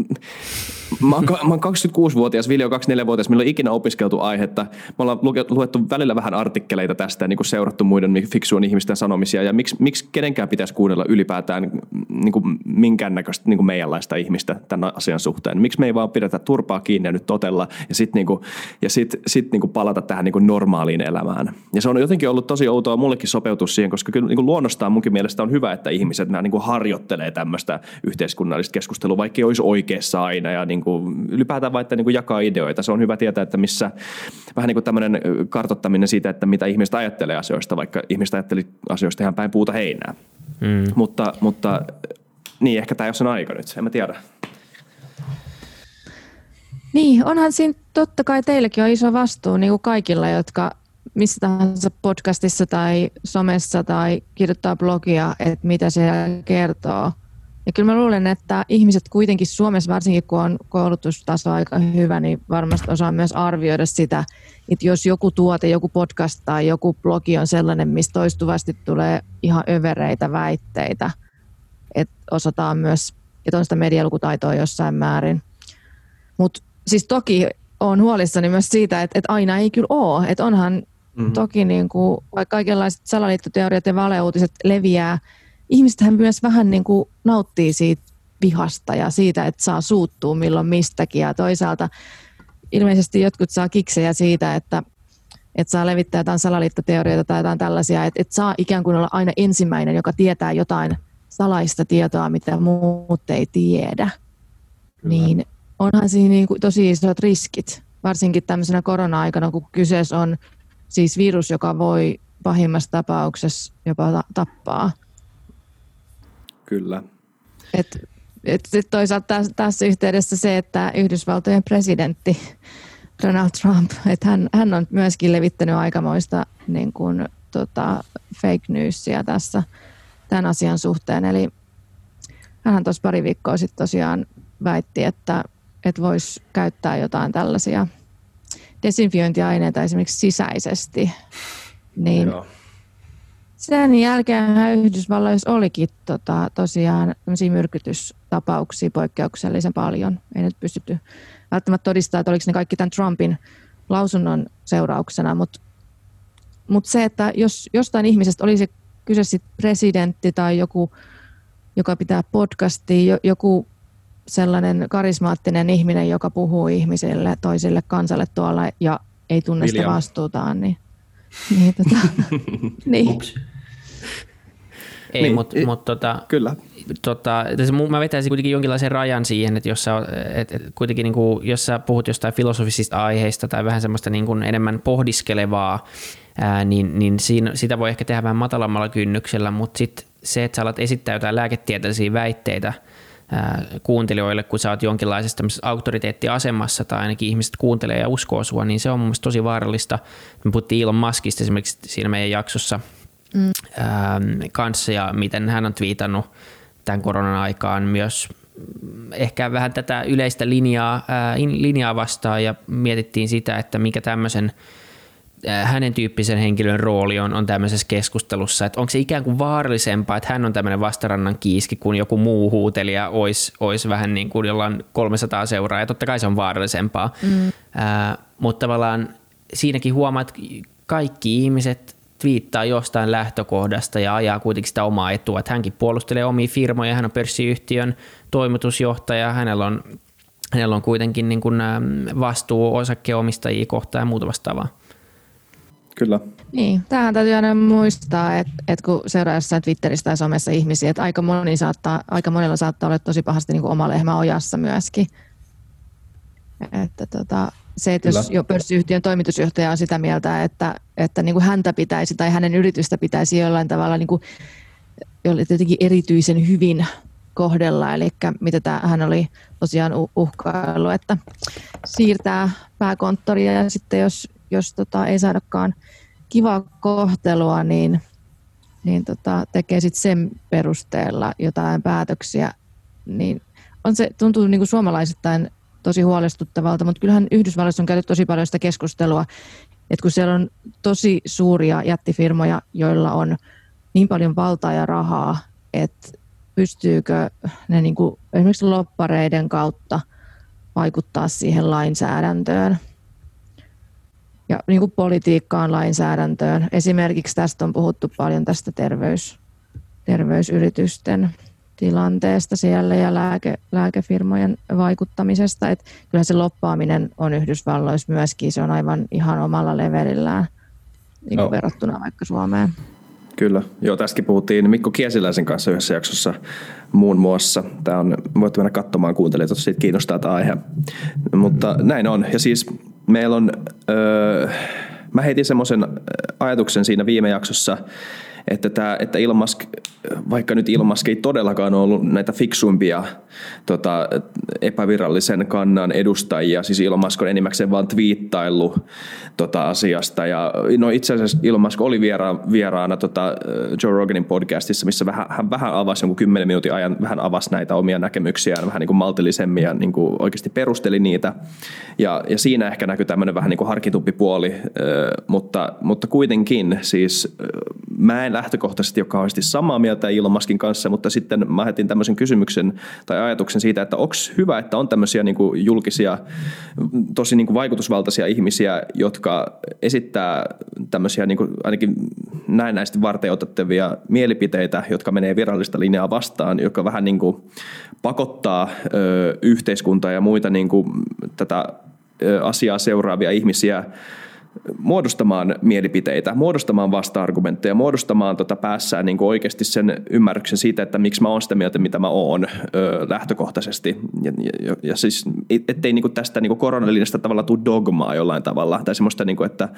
mä, oon, mä oon 26-vuotias, Vili on 24-vuotias, meillä on ikinä opiskeltu aihetta, me ollaan luettu välillä vähän artikkeleita tästä ja niin kuin seurattu muiden fiksuun ihmisten sanomisia ja miksi, miksi kenenkään pitäisi kuunnella ylipäätään niin kuin minkäännäköistä niin kuin meidänlaista ihmistä tämän asian suhteen. Miksi me ei vaan pidetä turpaa kiinni ja nyt totella ja sitten niin kuin, ja sit, sit niin palata tähän niin kuin normaaliin elämään. Ja se on jotenkin ollut tosi outoa mullekin sopeutua siihen, koska kyllä niin kuin luonnostaan munkin mielestä on hyvä, että ihmiset nämä niin kuin harjoittelee tämmöistä yhteiskunnallista keskustelua, vaikka ei olisi oikeassa aina ja niin kuin, ylipäätään vaikka niin kuin jakaa ideoita. Se on hyvä tietää, että missä vähän niin kuin tämmöinen kartottaminen siitä, että mitä ihmiset ajattelee asioista, vaikka ihmiset ajatteli asioista ihan päin puuta heinää. Mm. Mutta, mutta niin, ehkä tämä ei ole sen aika nyt, en mä tiedä. Niin, onhan siinä totta kai teilläkin on iso vastuu, niin kuin kaikilla, jotka missä tahansa podcastissa tai somessa tai kirjoittaa blogia, että mitä se kertoo. Ja kyllä mä luulen, että ihmiset kuitenkin Suomessa, varsinkin kun on koulutustaso aika hyvä, niin varmasti osaa myös arvioida sitä, että jos joku tuote, joku podcast tai joku blogi on sellainen, missä toistuvasti tulee ihan övereitä väitteitä, että osataan myös, että on sitä medialukutaitoa jossain määrin. Mutta siis toki on huolissani myös siitä, että, että aina ei kyllä ole. Että onhan mm-hmm. toki niin kuin, vaikka kaikenlaiset salaliittoteoriat ja valeuutiset leviää, ihmistähän myös vähän niin kuin nauttii siitä vihasta ja siitä, että saa suuttua milloin mistäkin. Ja toisaalta ilmeisesti jotkut saa kiksejä siitä, että, että saa levittää jotain salaliittoteorioita tai jotain tällaisia, että, että saa ikään kuin olla aina ensimmäinen, joka tietää jotain salaista tietoa, mitä muut ei tiedä. Kyllä. Niin onhan siinä niin kuin tosi isot riskit, varsinkin tämmöisenä korona-aikana, kun kyseessä on siis virus, joka voi pahimmassa tapauksessa jopa tappaa. Kyllä. Et, et sit toisaalta tässä, tässä yhteydessä se, että Yhdysvaltojen presidentti Donald Trump, että hän, hän on myöskin levittänyt aikamoista niin kuin, tota, fake newsia tässä tämän asian suhteen. Eli hän tuossa pari viikkoa sitten tosiaan väitti, että, että voisi käyttää jotain tällaisia desinfiointiaineita esimerkiksi sisäisesti. Niin Joo sen jälkeen Yhdysvalloissa olikin tota, tosiaan myrkytystapauksia poikkeuksellisen paljon. Ei nyt pystytty välttämättä todistamaan, että oliko ne kaikki tämän Trumpin lausunnon seurauksena, mutta mut se, että jos jostain ihmisestä olisi kyse presidentti tai joku, joka pitää podcastia, joku sellainen karismaattinen ihminen, joka puhuu ihmisille, toisille kansalle tuolla ja ei tunne sitä vastuutaan, niin, niin, tota, niin. Ei, niin, mutta mut, tota, kyllä. Tota, mä vetäisin kuitenkin jonkinlaisen rajan siihen, että jos sä, et, et, kuitenkin niin kuin, jos sä puhut jostain filosofisista aiheista tai vähän semmoista niin kuin enemmän pohdiskelevaa, ää, niin, niin siinä, sitä voi ehkä tehdä vähän matalammalla kynnyksellä, mutta sit se, että sä alat esittää jotain lääketieteellisiä väitteitä kuuntelijoille, kun sä oot jonkinlaisessa auktoriteettiasemassa tai ainakin ihmiset kuuntelee ja uskoo sua, niin se on mun mielestä tosi vaarallista. Me puhuttiin Elon Muskista esimerkiksi siinä meidän jaksossa – mm. Kanssa ja miten hän on twiitannut tämän koronan aikaan myös ehkä vähän tätä yleistä linjaa, ää, linjaa vastaan ja mietittiin sitä, että mikä tämmöisen hänen tyyppisen henkilön rooli on, on tämmöisessä keskustelussa, että onko se ikään kuin vaarallisempaa, että hän on tämmöinen vastarannan kiiski, kun joku muu huutelija olisi, olisi vähän niin kuin jollain 300 seuraa, ja totta kai se on vaarallisempaa, mm. ää, äh, mutta tavallaan siinäkin huomaat, että kaikki ihmiset twiittaa jostain lähtökohdasta ja ajaa kuitenkin sitä omaa etua. Että hänkin puolustelee omia firmoja, hän on pörssiyhtiön toimitusjohtaja, hänellä on, hänellä on kuitenkin niin kuin vastuu osakkeenomistajia kohtaan ja muuta vastaavaa. Kyllä. Niin, tähän täytyy aina muistaa, että, että kun seuraa jossain Twitterissä tai somessa ihmisiä, että aika, moni saattaa, aika monella saattaa olla tosi pahasti niin kuin oma lehmä ojassa myöskin. Että tota, se, että Kyllä. jos jo pörssiyhtiön toimitusjohtaja on sitä mieltä, että, että niin kuin häntä pitäisi tai hänen yritystä pitäisi jollain tavalla niin kuin, jotenkin erityisen hyvin kohdella, eli mitä tämä, hän oli tosiaan uhkailu, että siirtää pääkonttoria ja sitten jos, jos tota, ei saadakaan kivaa kohtelua, niin, niin tota, tekee sitten sen perusteella jotain päätöksiä, niin on se, tuntuu niin kuin suomalaisittain tosi huolestuttavalta, mutta kyllähän Yhdysvalloissa on käyty tosi paljon sitä keskustelua, että kun siellä on tosi suuria jättifirmoja, joilla on niin paljon valtaa ja rahaa, että pystyykö ne niin kuin esimerkiksi loppareiden kautta vaikuttaa siihen lainsäädäntöön ja niin kuin politiikkaan lainsäädäntöön. Esimerkiksi tästä on puhuttu paljon tästä terveys, terveysyritysten tilanteesta siellä ja lääke, lääkefirmojen vaikuttamisesta. Et kyllä se loppaaminen on Yhdysvalloissa myöskin, se on aivan ihan omalla levelillään niin kuin verrattuna vaikka Suomeen. Kyllä, joo tästäkin puhuttiin Mikko Kiesiläisen kanssa yhdessä jaksossa muun muassa. Tämä on, voit mennä katsomaan kuuntelijat, jos siitä kiinnostaa tämä aihe. Mutta näin on, ja siis meillä on, öö, mä heitin semmoisen ajatuksen siinä viime jaksossa, että, tämä, että Ilmask, vaikka nyt Ilmask ei todellakaan ollut näitä fiksuimpia tota, epävirallisen kannan edustajia, siis Ilmask on enimmäkseen vaan twiittailu tota, asiasta. Ja, no itse asiassa Ilmask oli viera, vieraana tota, Joe Roganin podcastissa, missä vähän, hän vähän avasi jonkun kymmenen minuutin ajan, vähän avasi näitä omia näkemyksiään vähän niin kuin maltillisemmin ja niin kuin oikeasti perusteli niitä. Ja, ja siinä ehkä näkyy tämmöinen vähän niin kuin harkitumpi puoli, mutta, mutta kuitenkin siis mä en lähtökohtaisesti ole kauheasti samaa mieltä Ilmaskin kanssa, mutta sitten mä hetin tämmöisen kysymyksen tai ajatuksen siitä, että onko hyvä, että on tämmöisiä niin kuin julkisia, tosi niin kuin vaikutusvaltaisia ihmisiä, jotka esittää tämmöisiä niin kuin ainakin näennäisesti varten otettavia mielipiteitä, jotka menee virallista linjaa vastaan, joka vähän niin kuin pakottaa ö, yhteiskuntaa ja muita niin kuin tätä asiaa seuraavia ihmisiä muodostamaan mielipiteitä, muodostamaan vasta-argumentteja, muodostamaan tota päässään niin kuin oikeasti sen ymmärryksen siitä, että miksi mä oon sitä mieltä, mitä mä oon ö, lähtökohtaisesti. Ja, ja, ja siis ettei niin kuin tästä niin kuin koronalinjasta tavallaan tule dogmaa jollain tavalla, tai semmoista, niin kuin, että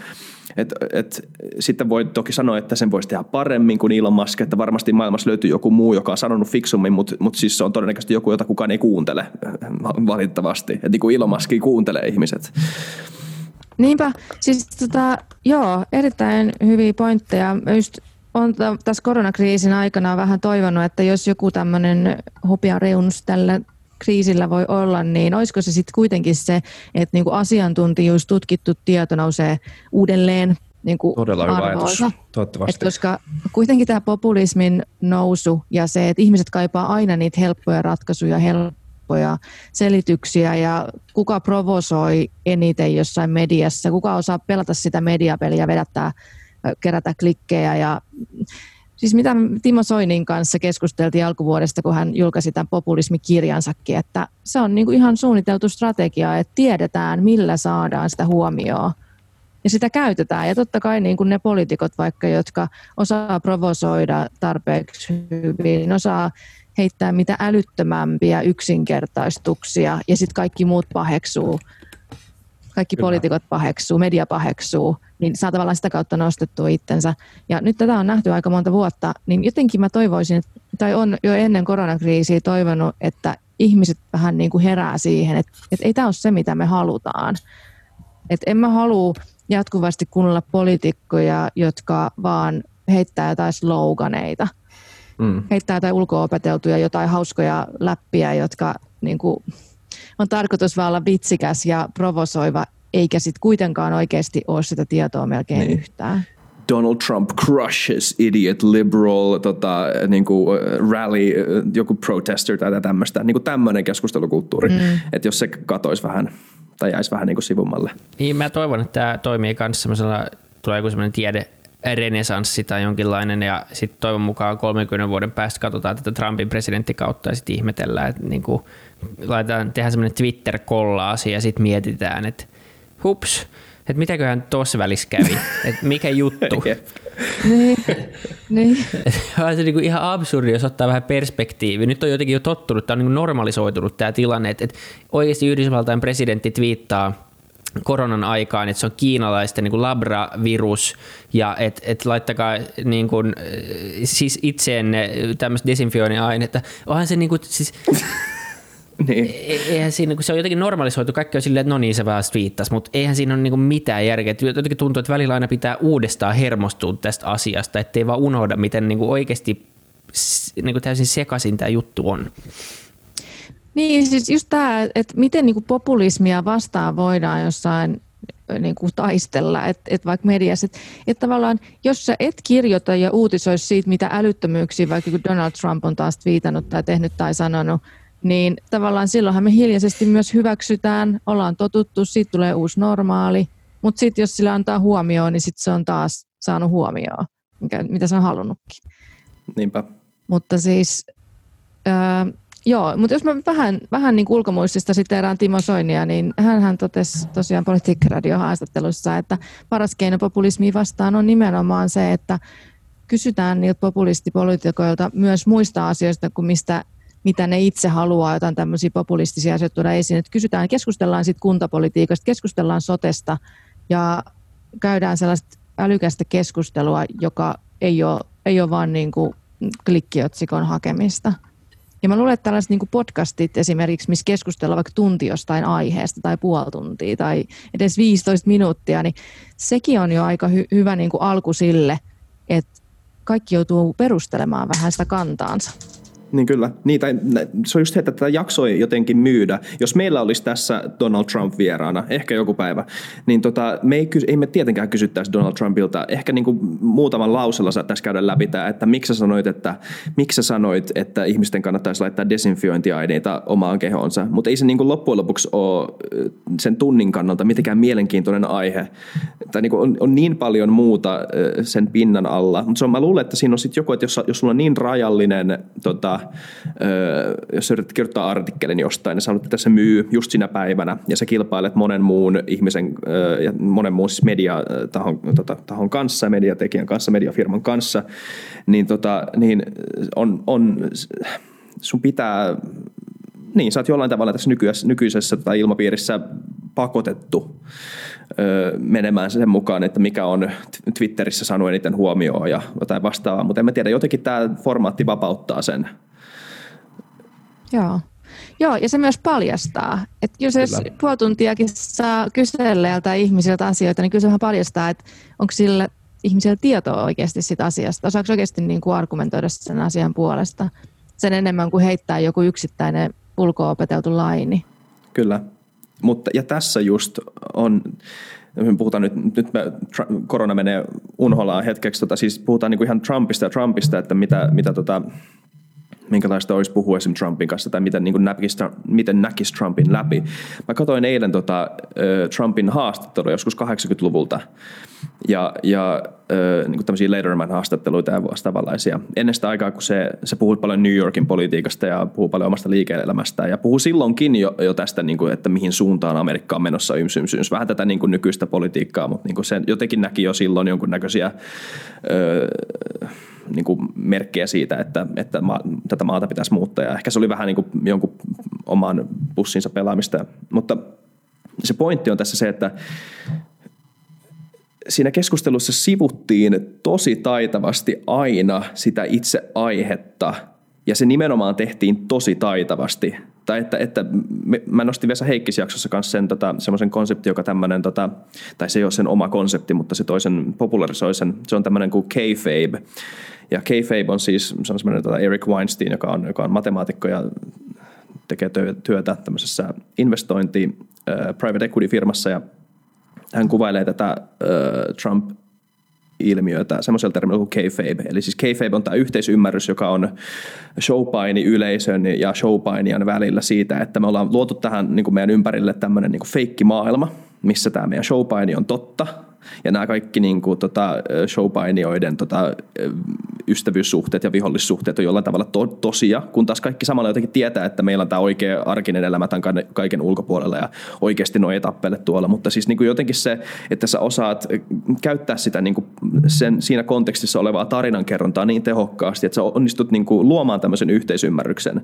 et, et, sitten voi toki sanoa, että sen voisi tehdä paremmin kuin Elon Musk, että varmasti maailmassa löytyy joku muu, joka on sanonut fiksummin, mutta, mutta siis se on todennäköisesti joku, jota kukaan ei kuuntele valitettavasti. Että niin kuin Elon Musk kuuntelee ihmiset. Niinpä, siis tota, joo, erittäin hyviä pointteja. Just on tässä koronakriisin aikana vähän toivonut, että jos joku tämmöinen reunus tällä kriisillä voi olla, niin olisiko se sitten kuitenkin se, että niinku asiantuntijuus, tutkittu tieto nousee uudelleen niin kuin Todella hyvä ajatus, toivottavasti. Et koska kuitenkin tämä populismin nousu ja se, että ihmiset kaipaa aina niitä helppoja ratkaisuja, helppoja helppoja selityksiä ja kuka provosoi eniten jossain mediassa, kuka osaa pelata sitä mediapeliä, vedättää, kerätä klikkejä ja Siis mitä Timo Soinin kanssa keskusteltiin alkuvuodesta, kun hän julkaisi tämän populismikirjansakin, että se on niin kuin ihan suunniteltu strategia, että tiedetään, millä saadaan sitä huomioon. Ja sitä käytetään. Ja totta kai niin kuin ne poliitikot vaikka, jotka osaa provosoida tarpeeksi hyvin, osaa heittää mitä älyttömämpiä yksinkertaistuksia ja sitten kaikki muut paheksuu. Kaikki Kyllä. poliitikot paheksuu, media paheksuu, niin saa tavallaan sitä kautta nostettua itsensä. Ja nyt tätä on nähty aika monta vuotta, niin jotenkin mä toivoisin, tai on jo ennen koronakriisiä toivonut, että ihmiset vähän niin kuin herää siihen, että, että ei tämä ole se, mitä me halutaan. Että en mä halua jatkuvasti kuunnella poliitikkoja, jotka vaan heittää jotain sloganeita – mm. heittää jotain ulko-opeteltuja, jotain hauskoja läppiä, jotka niin kuin, on tarkoitus vaan olla vitsikäs ja provosoiva, eikä sitten kuitenkaan oikeasti ole sitä tietoa melkein niin. yhtään. Donald Trump crushes idiot liberal tota, niin kuin rally, joku protester tai tämmöistä. Niin kuin tämmöinen keskustelukulttuuri. Mm. Että jos se katoisi vähän tai jäisi vähän niin kuin sivummalle. Niin, mä toivon, että tämä toimii myös semmoisella, tulee joku semmoinen tiede, renesanssi tai jonkinlainen ja sitten toivon mukaan 30 vuoden päästä katsotaan tätä Trumpin presidenttikautta ja sitten ihmetellään, että niin kuin laitetaan, tehdään semmoinen Twitter-kollaasi ja sitten mietitään, että hups, että mitäköhän tuossa välissä kävi, että mikä juttu. niin, niin. on se niin ihan absurdi, jos ottaa vähän perspektiivi. Nyt on jotenkin jo tottunut, tämä on niin normalisoitunut tämä tilanne, että, että oikeasti Yhdysvaltain presidentti twiittaa koronan aikaan, että se on kiinalaisten niin kuin labravirus ja että et laittakaa niin kuin, siis itseenne tämmöistä desinfioinnin-ainetta. Onhan se niin kuin, siis, niin. E-, eihän siinä, kun se on jotenkin normalisoitu, kaikki on silleen, että no niin se vaan viittasi, mutta eihän siinä ole niin mitään järkeä. Jotenkin tuntuu, että välillä aina pitää uudestaan hermostua tästä asiasta, ettei vaan unohda, miten niin kuin oikeasti niin kuin täysin sekaisin tämä juttu on. Niin, siis just tämä, että miten niin kuin populismia vastaan voidaan jossain niin kuin taistella, että et vaikka mediassa, että et tavallaan jos sä et kirjoita ja uutisoisi siitä, mitä älyttömyyksiä vaikka kun Donald Trump on taas viitannut tai tehnyt tai sanonut, niin tavallaan silloinhan me hiljaisesti myös hyväksytään, ollaan totuttu, siitä tulee uusi normaali, mutta sitten jos sillä antaa huomioon, niin sitten se on taas saanut huomioon, mikä, mitä se on halunnutkin. Niinpä. Mutta siis... Öö, Joo, mutta jos mä vähän, vähän niin ulkomuistista erään Timo Soinia, niin hän totesi tosiaan Politiikka-radio haastattelussa, että paras keino populismiin vastaan on nimenomaan se, että kysytään niiltä populistipoliitikoilta myös muista asioista kuin mistä mitä ne itse haluaa, jotain tämmöisiä populistisia asioita tuoda esiin. Että kysytään, keskustellaan sitten kuntapolitiikasta, keskustellaan sotesta ja käydään sellaista älykästä keskustelua, joka ei ole ei ole vaan niin kuin klikkiotsikon hakemista. Ja mä luulen, että tällaiset niin podcastit esimerkiksi, missä keskustellaan vaikka tunti jostain aiheesta tai puoli tuntia tai edes 15 minuuttia, niin sekin on jo aika hy- hyvä niin alku sille, että kaikki joutuu perustelemaan vähän sitä kantaansa. Niin kyllä. Tai, se on just se, että tätä jaksoi jotenkin myydä. Jos meillä olisi tässä Donald Trump vieraana, ehkä joku päivä, niin tota, me ei, ei me tietenkään kysyttäisi Donald Trumpilta. Ehkä niin kuin muutaman lausella saattaisi käydä läpi tämä, että miksi sä sanoit, että, miksi sä sanoit, että ihmisten kannattaisi laittaa desinfiointiaineita omaan kehoonsa. Mutta ei se niin kuin loppujen lopuksi ole sen tunnin kannalta mitenkään mielenkiintoinen aihe. Tai niin kuin on, on, niin paljon muuta sen pinnan alla. Mutta mä luulen, että siinä on sitten joku, että jos, jos sulla on niin rajallinen tota, jos sä yrität kirjoittaa artikkelin jostain, niin sanot, että se myy just sinä päivänä, ja sä kilpailet monen muun ihmisen ja monen muun siis mediatahon tota, tahon kanssa, mediatekijän kanssa, mediafirman kanssa, niin, tota, niin on, on, sun pitää niin, sä oot jollain tavalla tässä nykyisessä, nykyisessä tai ilmapiirissä pakotettu menemään sen mukaan, että mikä on Twitterissä saanut eniten huomioon ja jotain vastaavaa, mutta en mä tiedä, jotenkin tämä formaatti vapauttaa sen Joo. Joo, ja se myös paljastaa, että jos kyllä. puoli tuntiakin saa kysellä ihmisiltä asioita, niin kyllä se vähän paljastaa, että onko sillä ihmisellä tietoa oikeasti siitä asiasta, osaako oikeasti niin kuin argumentoida sen asian puolesta sen enemmän kuin heittää joku yksittäinen ulkoa opeteltu laini. Kyllä, mutta ja tässä just on, me puhutaan nyt, nyt me, korona menee unholaan hetkeksi, tota, siis puhutaan niin kuin ihan Trumpista ja Trumpista, että mitä, mitä tota, minkälaista olisi puhua esimerkiksi Trumpin kanssa tai miten, niin näkisi, miten näkisi Trumpin läpi. Mä katsoin eilen tota, Trumpin haastattelua joskus 80-luvulta ja, ja niin kuin tämmöisiä Lederman-haastatteluita ja vastaavanlaisia. Ennen sitä aikaa, kun se, se puhui paljon New Yorkin politiikasta ja puhuu paljon omasta liike-elämästä ja puhuu silloinkin jo, jo tästä, niin kuin, että mihin suuntaan Amerikka on menossa yms, yms, yms. Vähän tätä niin kuin nykyistä politiikkaa, mutta niin kuin se jotenkin näki jo silloin jonkunnäköisiä öö, niin kuin merkkejä siitä, että, että ma, tätä maata pitäisi muuttaa. Ja ehkä se oli vähän niin kuin jonkun oman pussinsa pelaamista. Mutta se pointti on tässä se, että siinä keskustelussa sivuttiin tosi taitavasti aina sitä itse aihetta, ja se nimenomaan tehtiin tosi taitavasti. Tai että, että me, mä nostin Vesa Heikkis jaksossa kanssa sen tota, semmoisen konsepti, joka tämmöinen, tota, tai se ei ole sen oma konsepti, mutta se toisen popularisoi sen, se on tämmöinen kuin kayfabe, ja Kayfabe on siis se on semmoinen tota Eric Weinstein, joka on, joka on matemaatikko ja tekee työtä tämmöisessä investointi private equity-firmassa. Ja hän kuvailee tätä Trump ilmiötä semmoisella termillä kuin kayfabe. Eli siis kayfabe on tämä yhteisymmärrys, joka on showpaini yleisön ja showpainijan välillä siitä, että me ollaan luotu tähän niin kuin meidän ympärille tämmöinen niin feikki maailma, missä tämä meidän showpaini on totta, ja nämä kaikki niin kuin, tota, showpainioiden tota, ystävyyssuhteet ja vihollissuhteet on jollain tavalla to- tosia, kun taas kaikki samalla jotenkin tietää, että meillä on tämä oikea arkinen elämä tämän kaiken ulkopuolella ja oikeasti nuo etappeilet tuolla, mutta siis niin kuin jotenkin se, että sä osaat käyttää sitä niin kuin sen, siinä kontekstissa olevaa tarinankerrontaa niin tehokkaasti, että sä onnistut niin kuin luomaan tämmöisen yhteisymmärryksen,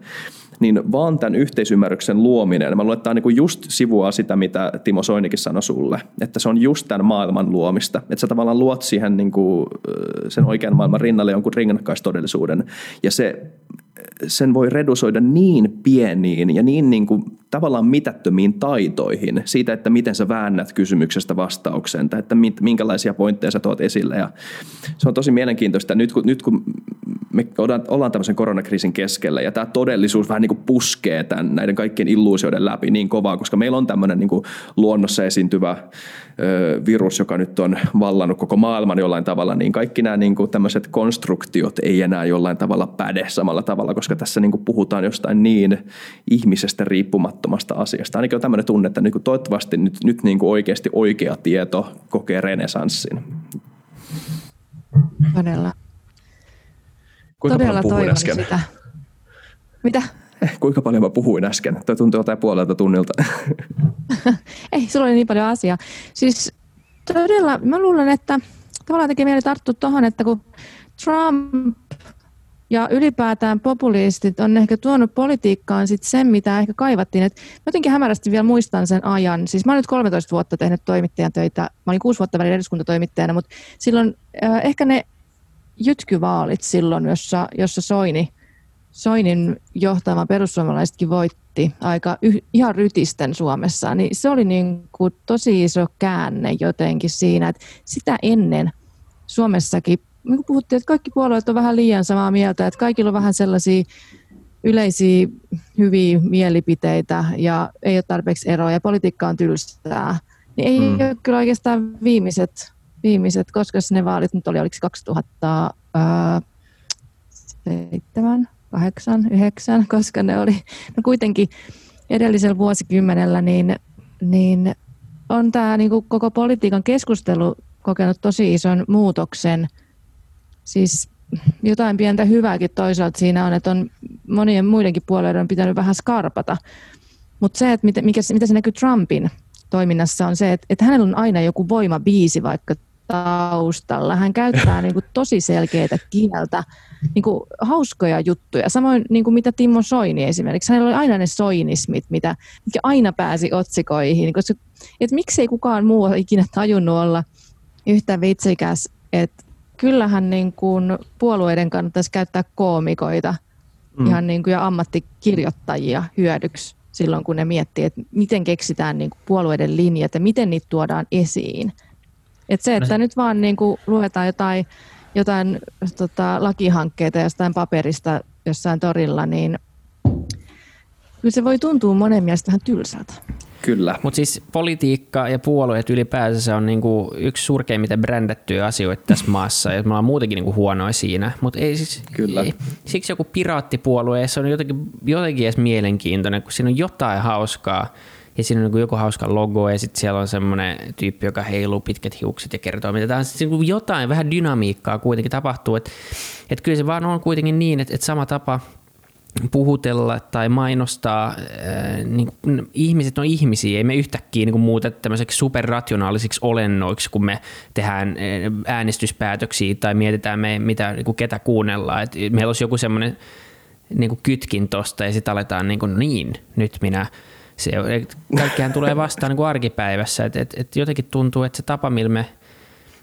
niin vaan tämän yhteisymmärryksen luominen, mä luulen, että tämä on niin kuin just sivua sitä, mitä Timo Soinikin sanoi sulle, että se on just tämän maailman luomista, että sä tavallaan luot siihen niin kuin sen oikean maailman rinnalle jonkun rinnakkaistodellisuuden. Ja se, sen voi redusoida niin pieniin ja niin, niin kuin, tavallaan mitättömiin taitoihin siitä, että miten sä väännät kysymyksestä vastaukseen tai että minkälaisia pointteja sä tuot esille. Ja se on tosi mielenkiintoista. Nyt kun, nyt kun me ollaan tämmöisen koronakriisin keskellä ja tämä todellisuus vähän niin kuin puskee tämän, näiden kaikkien illuusioiden läpi niin kovaa, koska meillä on tämmöinen niin kuin luonnossa esiintyvä virus, joka nyt on vallannut koko maailman jollain tavalla, niin kaikki nämä niin kuin tämmöiset konstruktiot ei enää jollain tavalla päde samalla tavalla, koska tässä niin kuin puhutaan jostain niin ihmisestä riippumattomasta asiasta. Ainakin on tämmöinen tunne, että niin kuin toivottavasti nyt, nyt niin kuin oikeasti oikea tieto kokee renesanssin. Todella. Kuinka Todella toivon äsken? sitä. Mitä? Kuinka paljon mä puhuin äsken? Tuo tuntuu jotain puolelta tunnilta. Ei, sulla oli niin paljon asiaa. Siis todella, mä luulen, että tavallaan tekee mieli tarttua tuohon, että kun Trump ja ylipäätään populistit on ehkä tuonut politiikkaan sit sen, mitä ehkä kaivattiin. Et jotenkin hämärästi vielä muistan sen ajan. Siis mä olen nyt 13 vuotta tehnyt toimittajan töitä. Mä olin kuusi vuotta välillä eduskuntatoimittajana, mutta silloin äh, ehkä ne jytkyvaalit silloin, jossa, jossa Soini, Soinin johtama perussuomalaisetkin voitti aika yh, ihan rytisten Suomessa, niin se oli niin kuin tosi iso käänne jotenkin siinä, että sitä ennen Suomessakin niin kuin puhuttiin, että kaikki puolueet on vähän liian samaa mieltä, että kaikilla on vähän sellaisia yleisiä hyviä mielipiteitä ja ei ole tarpeeksi eroa ja politiikka on tylsää. Niin ei mm. ole kyllä oikeastaan viimeiset, viimeiset, koska ne vaalit nyt oli, oliko 2007, 8, 9, koska ne oli, no kuitenkin edellisellä vuosikymmenellä, niin, niin on tämä niin koko politiikan keskustelu kokenut tosi ison muutoksen. Siis jotain pientä hyvääkin toisaalta siinä on, että on monien muidenkin puolueiden on pitänyt vähän skarpata. Mutta se, että mitä, mikä, mitä se näkyy Trumpin toiminnassa on se, että, että hänellä on aina joku voimabiisi vaikka taustalla. Hän käyttää niin kuin tosi selkeitä kieltä, niin kuin hauskoja juttuja. Samoin niin kuin mitä Timo Soini esimerkiksi. Hänellä oli aina ne soinismit, mitä, mikä aina pääsi otsikoihin. Koska, että miksei kukaan muu ole ikinä tajunnut olla yhtä vitsikäs, että kyllähän niin kuin puolueiden kannattaisi käyttää koomikoita mm. ihan niin kuin ja ammattikirjoittajia hyödyksi silloin, kun ne miettii, että miten keksitään niin kuin puolueiden linjat ja miten niitä tuodaan esiin. Et se, että no nyt vaan niin kuin luetaan jotain, jotain tota, lakihankkeita jostain paperista jossain torilla, niin kyllä se voi tuntua monen mielestä vähän tylsältä. Kyllä. Mutta siis politiikka ja puolueet ylipäänsä on niinku yksi surkeimmiten brändättyjä asioita tässä maassa, ja me ollaan muutenkin niinku huonoja siinä. Mutta ei siis, Kyllä. Ei. Siksi joku piraattipuolue, se on jotenkin, jotenkin edes mielenkiintoinen, kun siinä on jotain hauskaa, ja siinä on niinku joku hauska logo, ja sitten siellä on semmoinen tyyppi, joka heiluu pitkät hiukset ja kertoo, mitä tämä on. Sitten niinku jotain, vähän dynamiikkaa kuitenkin tapahtuu, että et kyllä se vaan on kuitenkin niin, että et sama tapa – puhutella tai mainostaa, äh, niin ihmiset on ihmisiä, ei me yhtäkkiä niin muuta tämmöiseksi superrationaalisiksi olennoiksi, kun me tehdään äh, äänestyspäätöksiä tai mietitään me, mitä, niin kuin, ketä kuunnellaan. Et meillä olisi joku semmoinen niin kytkin tosta ja sitten aletaan niin, kuin, niin, nyt minä se, kaikkihan tulee vastaan niin kuin arkipäivässä. Et, et, et jotenkin tuntuu, että se tapa, millä me –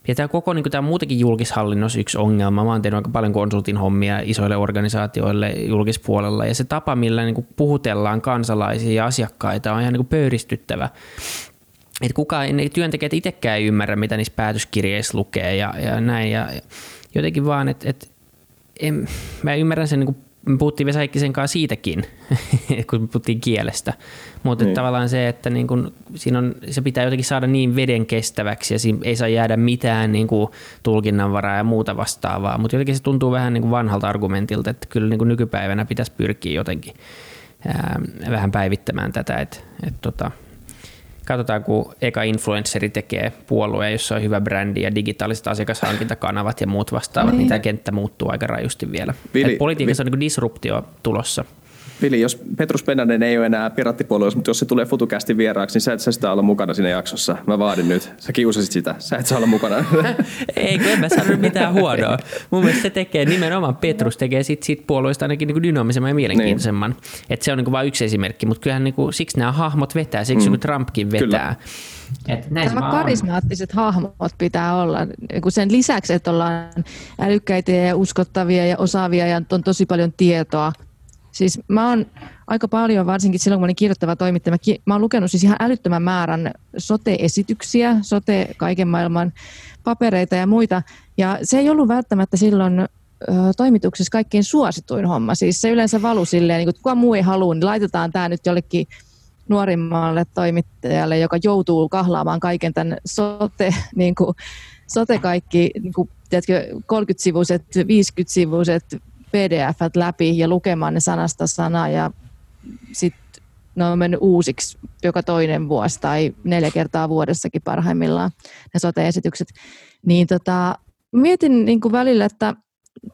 ja tämä koko niin tämä muutenkin julkishallinnossa yksi ongelma. Mä oon tehnyt aika paljon konsultin hommia isoille organisaatioille julkispuolella ja se tapa, millä niin puhutellaan kansalaisia ja asiakkaita on ihan niin pöyristyttävä. Että kukaan, ne työntekijät itsekään ei ymmärrä, mitä niissä päätöskirjeissä lukee ja, ja näin. Ja jotenkin vaan, että et, mä ymmärrän sen niin me puhuttiin Vesa Heikkisen kanssa siitäkin, kun puhuttiin kielestä. Mutta niin. tavallaan se, että niin kun, siinä on, se pitää jotenkin saada niin veden kestäväksi ja siinä ei saa jäädä mitään niin kuin tulkinnanvaraa ja muuta vastaavaa. Mutta jotenkin se tuntuu vähän niin kuin vanhalta argumentilta, että kyllä niin kuin nykypäivänä pitäisi pyrkiä jotenkin ää, vähän päivittämään tätä. Että, et tota, katsotaan, kun eka influenceri tekee puolueen, jossa on hyvä brändi ja digitaaliset asiakashankintakanavat ja muut vastaavat, niin, niin tämä kenttä muuttuu aika rajusti vielä. Vili, politiikassa vi- on niin disruptio tulossa. Vili, jos Petrus Pennanen ei ole enää pirattipuolueessa, mutta jos se tulee FutuCastin vieraaksi, niin sä et sä sitä olla mukana siinä jaksossa. Mä vaadin nyt. Sä kiusasit sitä. Sä et saa olla mukana. ei, kun en mä sanonut mitään huonoa. Mun mielestä se tekee, nimenomaan Petrus tekee sit, sit puolueesta ainakin niin dynaamisemman ja mielenkiintoisemman. Niin. Että se on niin vain yksi esimerkki, mutta kyllähän niin kuin, siksi nämä hahmot vetää, siksi mm. Trumpkin vetää. Kyllä. Et näin Nämä karismaattiset on. hahmot pitää olla. Kun sen lisäksi, että ollaan älykkäitä ja uskottavia ja osaavia ja on tosi paljon tietoa, Siis mä oon aika paljon, varsinkin silloin kun olin kirjoittava toimittaja, mä, mä oon lukenut siis ihan älyttömän määrän sote-esityksiä, sote kaiken maailman papereita ja muita. Ja se ei ollut välttämättä silloin ö, toimituksessa kaikkein suosituin homma. Siis se yleensä valu silleen, niin kun kukaan muu ei halua, niin laitetaan tämä nyt jollekin nuorimmalle toimittajalle, joka joutuu kahlaamaan kaiken tämän sote, niin kuin, sote kaikki, niin kuin, tiedätkö, 30-sivuiset, 50-sivuiset pdf läpi ja lukemaan ne sanasta sanaa ja sitten ne on mennyt uusiksi joka toinen vuosi tai neljä kertaa vuodessakin parhaimmillaan ne sote-esitykset. Niin tota, mietin niin kuin välillä, että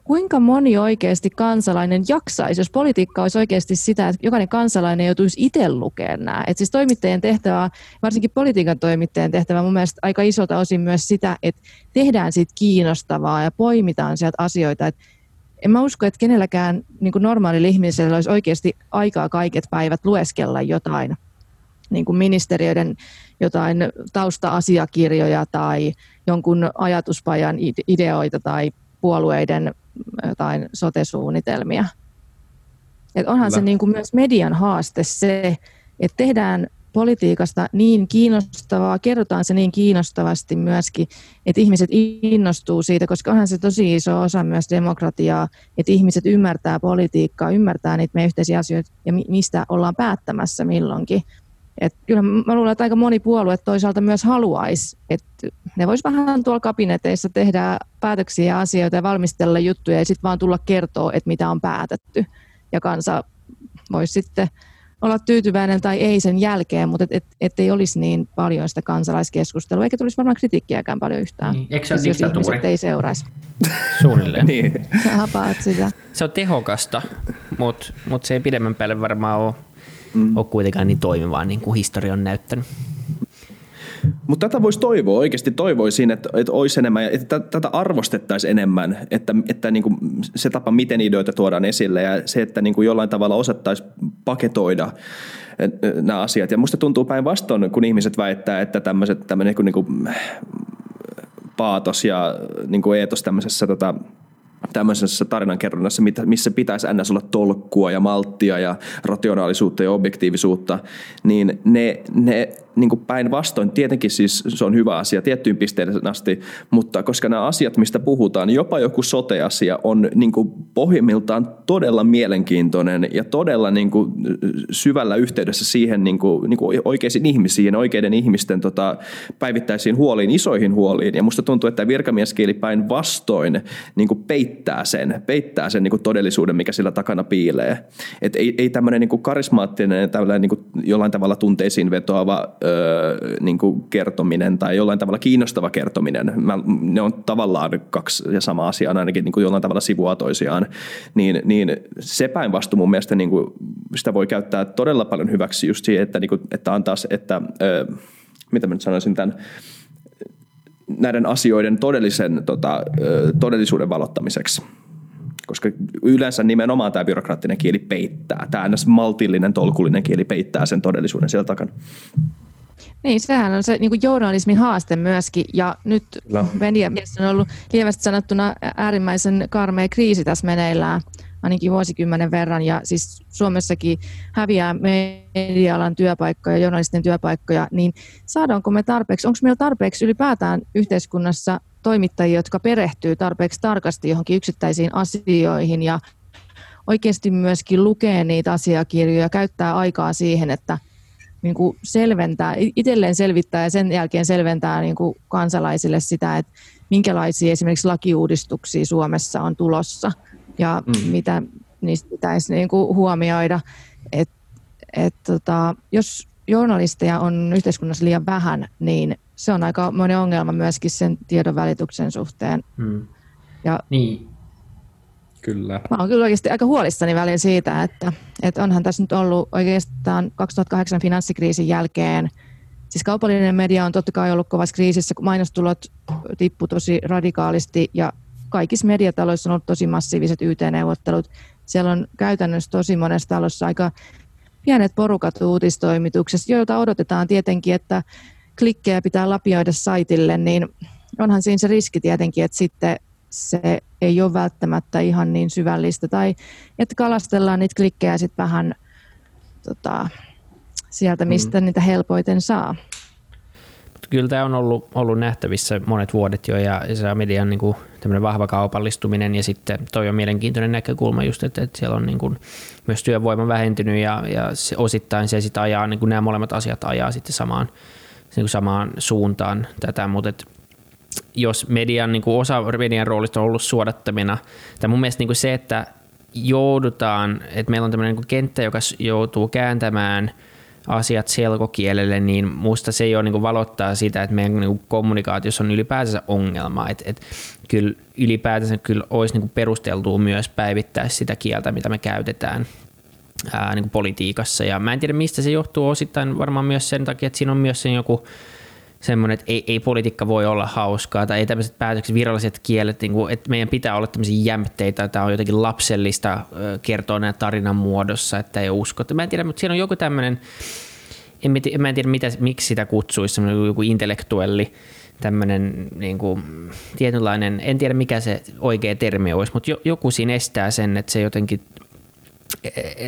kuinka moni oikeasti kansalainen jaksaisi, jos politiikka olisi oikeasti sitä, että jokainen kansalainen joutuisi itse lukemaan nämä. Et siis toimittajien tehtävä, varsinkin politiikan toimittajien tehtävä mun mielestä aika isolta osin myös sitä, että tehdään siitä kiinnostavaa ja poimitaan sieltä asioita, että en mä usko, että kenelläkään niin kuin normaalilla ihmisellä olisi oikeasti aikaa kaiket päivät lueskella jotain niin kuin ministeriöiden jotain tausta-asiakirjoja tai jonkun ajatuspajan ideoita tai puolueiden jotain sote-suunnitelmia. Et onhan Kyllä. se niin kuin myös median haaste se, että tehdään politiikasta niin kiinnostavaa, kerrotaan se niin kiinnostavasti myöskin, että ihmiset innostuu siitä, koska onhan se tosi iso osa myös demokratiaa, että ihmiset ymmärtää politiikkaa, ymmärtää niitä meidän yhteisiä asioita ja mistä ollaan päättämässä milloinkin. Et kyllä mä luulen, että aika moni puolue toisaalta myös haluaisi, että ne vois vähän tuolla kabineteissa tehdä päätöksiä ja asioita ja valmistella juttuja ja sitten vaan tulla kertoa, että mitä on päätetty. Ja kansa voisi sitten olla tyytyväinen tai ei sen jälkeen, mutta et, et, ei olisi niin paljon sitä kansalaiskeskustelua, eikä tulisi varmaan kritiikkiäkään paljon yhtään, niin. Eikö se jos ihmiset ei seuraisi. Suunnilleen. niin. Sä hapaat sitä. Se on tehokasta, mutta mut se ei pidemmän päälle varmaan ole, mm. ole kuitenkaan niin toimivaa, niin kuin historia on näyttänyt. Mutta tätä voisi toivoa, oikeasti toivoisin, että, että olisi enemmän, että tätä arvostettaisiin enemmän, että, että niin kuin se tapa, miten ideoita tuodaan esille ja se, että niin kuin jollain tavalla osattaisi paketoida nämä asiat. Ja musta tuntuu päinvastoin, kun ihmiset väittää, että tämmöiset, tämmöinen niin kuin paatos ja niin kuin eetos tämmöisessä tota, tämmöisessä tarinankerronnassa, missä pitäisi ns. olla tolkkua ja malttia ja rationaalisuutta ja objektiivisuutta, niin ne, ne niin päinvastoin, tietenkin siis se on hyvä asia tiettyyn pisteeseen asti, mutta koska nämä asiat, mistä puhutaan, jopa joku sote-asia on niin kuin pohjimmiltaan todella mielenkiintoinen ja todella niin kuin syvällä yhteydessä siihen niin kuin, niin kuin oikeisiin ihmisiin, oikeiden ihmisten tota, päivittäisiin huoliin, isoihin huoliin. Ja musta tuntuu, että virkamieskieli päinvastoin niin peittää sen, peittää sen niin kuin todellisuuden, mikä sillä takana piilee. Et ei, ei tämmöinen niin karismaattinen, tämmöinen niin jollain tavalla tunteisiin vetoava niin kuin kertominen tai jollain tavalla kiinnostava kertominen, mä, ne on tavallaan kaksi ja sama asia, ainakin niin kuin jollain tavalla sivua toisiaan, niin, niin se päinvastoin mun mielestä niin kuin sitä voi käyttää todella paljon hyväksi just siihen, että, niin kuin, että antaa, että ö, mitä mä nyt sanoisin tämän, näiden asioiden todellisen, tota, todellisuuden valottamiseksi. Koska yleensä nimenomaan tämä byrokraattinen kieli peittää, tämä maltillinen, tolkullinen kieli peittää sen todellisuuden siellä takana. Niin, sehän on se niin kuin journalismin haaste myöskin, ja nyt no. mediamielessä on ollut lievästi sanottuna äärimmäisen karmea kriisi tässä meneillään, ainakin vuosikymmenen verran, ja siis Suomessakin häviää media-alan työpaikkoja, journalistien työpaikkoja, niin saadaanko me tarpeeksi, onko meillä tarpeeksi ylipäätään yhteiskunnassa toimittajia, jotka perehtyy tarpeeksi tarkasti johonkin yksittäisiin asioihin, ja oikeasti myöskin lukee niitä asiakirjoja, käyttää aikaa siihen, että – niin kuin selventää, itselleen selvittää ja sen jälkeen selventää niin kuin kansalaisille sitä, että minkälaisia esimerkiksi lakiuudistuksia Suomessa on tulossa ja mm. mitä niistä pitäisi niin kuin huomioida. Et, et, tota, jos journalisteja on yhteiskunnassa liian vähän, niin se on aika monen ongelma myöskin sen tiedon välityksen suhteen. Mm. Ja niin. Kyllä. Mä oon kyllä oikeasti aika huolissani välillä siitä, että, että onhan tässä nyt ollut oikeastaan 2008 finanssikriisin jälkeen, siis kaupallinen media on totta kai ollut kovassa kriisissä, kun mainostulot tippu tosi radikaalisti ja kaikissa mediataloissa on ollut tosi massiiviset YT-neuvottelut. Siellä on käytännössä tosi monessa talossa aika pienet porukat uutistoimituksessa, joilta odotetaan tietenkin, että klikkejä pitää lapioida saitille, niin onhan siinä se riski tietenkin, että sitten se ei ole välttämättä ihan niin syvällistä. Tai että kalastellaan niitä klikkejä sitten vähän tota, sieltä, mistä mm. niitä helpoiten saa. Kyllä tämä on ollut, ollut nähtävissä monet vuodet jo ja, ja se median niin kuin, vahva kaupallistuminen ja sitten toi on mielenkiintoinen näkökulma just, että, että siellä on niin kuin, myös työvoima vähentynyt ja, ja se, osittain se sitten ajaa, niin kuin nämä molemmat asiat ajaa sitten samaan, niin kuin samaan suuntaan tätä, mutta että jos median, niin kuin osa median roolista on ollut suodattamina, tai mun mielestä niin kuin se, että joudutaan, että meillä on tämmöinen niin kenttä, joka joutuu kääntämään asiat selkokielelle, niin musta se jo niin kuin valottaa sitä, että meidän niin kuin kommunikaatiossa on ylipäätänsä ongelma. Että, että kyllä ylipäätänsä kyllä olisi niin kuin perusteltua myös päivittää sitä kieltä, mitä me käytetään ää, niin kuin politiikassa. Ja mä en tiedä, mistä se johtuu osittain varmaan myös sen takia, että siinä on myös sen joku semmoinen, että ei, ei politiikka voi olla hauskaa tai ei tämmöiset päätökset, viralliset kielet, niin kuin, että meidän pitää olla tämmöisiä jämpteitä, tämä on jotenkin lapsellista kertoa näin tarinan muodossa, että ei usko. Mä en tiedä, mutta siinä on joku tämmöinen, en, en mä en tiedä mitä, miksi sitä kutsuisi, semmoinen joku intellektuelli tämmöinen niin kuin, tietynlainen, en tiedä mikä se oikea termi olisi, mutta joku siinä estää sen, että se jotenkin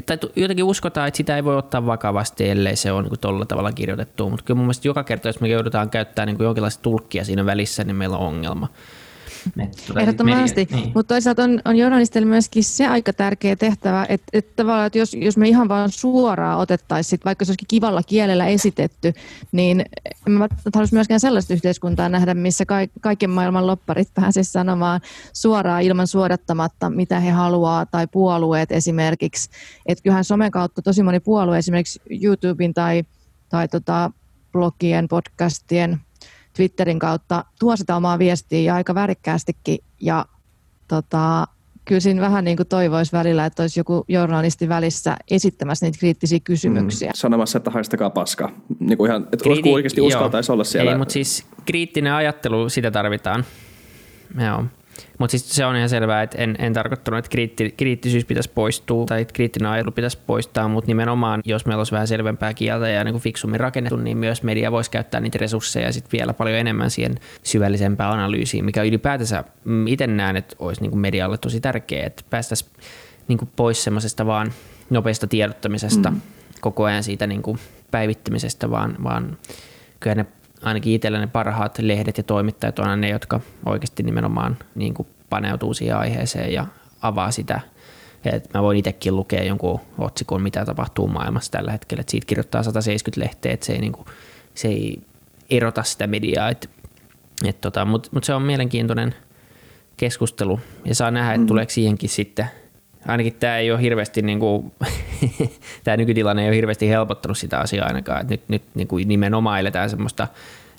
tai jotenkin uskotaan, että sitä ei voi ottaa vakavasti, ellei se ole niin tuolla tavalla kirjoitettu. Mutta kyllä mun mielestä joka kerta, jos me joudutaan käyttämään niin jonkinlaista tulkkia siinä välissä, niin meillä on ongelma. Ehdottomasti, niin. mutta toisaalta on, on journalistille myöskin se aika tärkeä tehtävä, että, että tavallaan, että jos, jos me ihan vaan suoraan otettaisiin, vaikka se olisikin kivalla kielellä esitetty, niin en mä haluaisi myöskään sellaista yhteiskuntaa nähdä, missä ka- kaiken maailman lopparit pääsisivät sanomaan suoraan ilman suodattamatta, mitä he haluaa, tai puolueet esimerkiksi. Että kyllähän somen kautta tosi moni puolue, esimerkiksi YouTuben tai, tai tota, blogien, podcastien, Twitterin kautta tuo sitä omaa viestiä ja aika värikkäästikin. Ja tota, kyllä siinä vähän niin kuin toivoisi välillä, että olisi joku journalisti välissä esittämässä niitä kriittisiä kysymyksiä. Mm, sanomassa, että haistakaa paska. Niin kuin ihan, että Kriiti- oikeasti uskaltaisi olla siellä. Ei, mutta siis kriittinen ajattelu, sitä tarvitaan. Joo. Mutta siis se on ihan selvää, että en, en tarkoittanut, että kriitti, kriittisyys pitäisi poistua tai että kriittinen ajattelu pitäisi poistaa, mutta nimenomaan, jos meillä olisi vähän selvempää kieltä ja niin kuin fiksummin rakennettu, niin myös media voisi käyttää niitä resursseja sit vielä paljon enemmän siihen syvällisempään analyysiin, mikä ylipäätänsä mm, itse näen, että olisi niin kuin medialle tosi tärkeää, että päästäisiin niin kuin pois semmoisesta vaan nopeasta tiedottamisesta, mm. koko ajan siitä niin kuin päivittämisestä, vaan, vaan kyllä ne ainakin itsellä ne parhaat lehdet ja toimittajat on ne, jotka oikeasti nimenomaan niin kuin paneutuu siihen aiheeseen ja avaa sitä. Et mä voin itsekin lukea jonkun otsikon, mitä tapahtuu maailmassa tällä hetkellä. Et siitä kirjoittaa 170 lehteä, että se ei, niin kuin, se ei erota sitä mediaa. Et, et tota, Mutta mut se on mielenkiintoinen keskustelu ja saa nähdä, että mm. tuleeko siihenkin sitten – ainakin tämä ei ole hirveästi, niin kuin, tämä nykytilanne ei ole hirveästi helpottanut sitä asiaa ainakaan, että nyt, nyt niin kuin nimenomaan eletään semmoista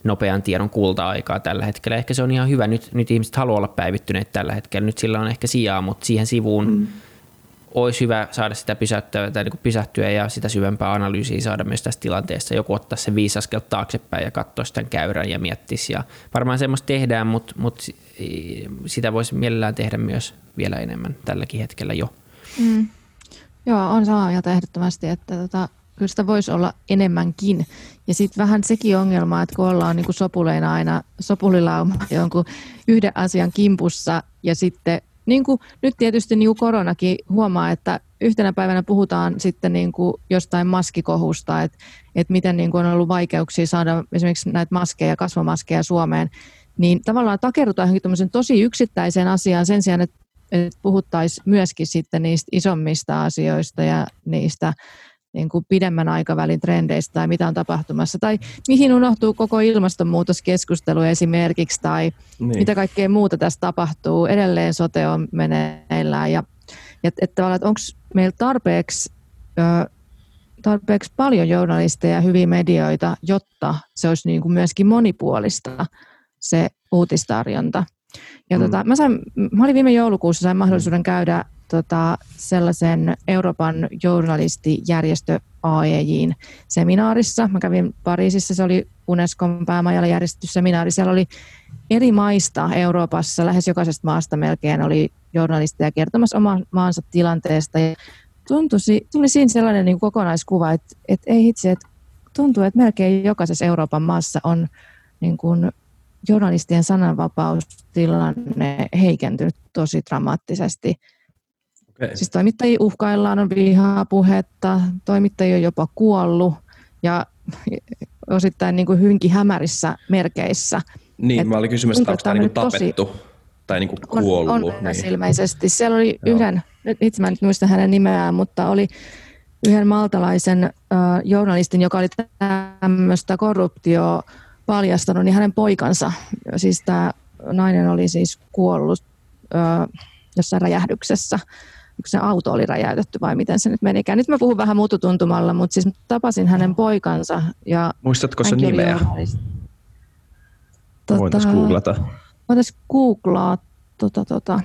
nopean tiedon kulta-aikaa tällä hetkellä. Ehkä se on ihan hyvä. Nyt, nyt ihmiset haluaa olla päivittyneet tällä hetkellä. Nyt sillä on ehkä sijaa, mutta siihen sivuun mm. Olisi hyvä saada sitä pysäyttyä, tai niin pysähtyä ja sitä syvempää analyysiä saada myös tästä tilanteesta. Joku ottaa se viisi askelta taaksepäin ja katsoa sitä käyrän ja miettisi. Ja varmaan semmoista tehdään, mutta, mutta sitä voisi mielellään tehdä myös vielä enemmän tälläkin hetkellä jo. Mm. Joo, on samaa mieltä ehdottomasti, että tota, kyllä sitä voisi olla enemmänkin. Ja sitten vähän sekin ongelma, että kun ollaan niin kuin sopuleina aina sopulilauma jonkun yhden asian kimpussa ja sitten niin kuin nyt tietysti niin kuin koronakin huomaa, että yhtenä päivänä puhutaan sitten niin kuin jostain maskikohusta, että, että miten niin kuin on ollut vaikeuksia saada esimerkiksi näitä maskeja, kasvomaskeja Suomeen, niin tavallaan takerrutaan johonkin tosi yksittäiseen asiaan sen sijaan, että, että puhuttaisiin myöskin sitten niistä isommista asioista ja niistä niin kuin pidemmän aikavälin trendeistä tai mitä on tapahtumassa, tai mihin unohtuu koko ilmastonmuutoskeskustelu esimerkiksi, tai niin. mitä kaikkea muuta tässä tapahtuu. Edelleen sote on meneillään, ja, ja että, että onko meillä tarpeeksi, ö, tarpeeksi paljon journalisteja ja hyviä medioita, jotta se olisi niin kuin myöskin monipuolista se uutistarjonta. Ja mm. tota, mä, sain, mä olin viime joulukuussa, sain mahdollisuuden käydä tota, sellaisen Euroopan journalistijärjestö AEJin seminaarissa. Mä kävin Pariisissa, se oli Unescon päämajalla järjestetty seminaari. Siellä oli eri maista Euroopassa, lähes jokaisesta maasta melkein oli journalisteja kertomassa oman maansa tilanteesta. Ja tuntui, tuli siinä sellainen niin kokonaiskuva, että, että ei itse, että tuntuu, että melkein jokaisessa Euroopan maassa on niin kuin journalistien sananvapaustilanne heikentynyt tosi dramaattisesti. Okay. Siis toimittajia uhkaillaan, on vihaa puhetta, toimittajia on jopa kuollut ja osittain niin kuin hynki hämärissä merkeissä. Niin, Et mä olin kysymässä, että onko tämä niin tapettu tosi, tai niin kuin kuollut. On, on niin. ilmeisesti. Siellä oli Joo. yhden, nyt itse mä en muista hänen nimeään, mutta oli yhden maltalaisen äh, journalistin, joka oli tämmöistä korruptio paljastanut, niin hänen poikansa, siis tämä nainen oli siis kuollut äh, jossain räjähdyksessä se auto oli räjäytetty vai miten se nyt menikään. Nyt mä puhun vähän mututuntumalla, mutta siis tapasin hänen poikansa. Ja Muistatko se nimeä? Tota, Voitaisiin googlata. Voitaisiin googlaa. Tota, tota.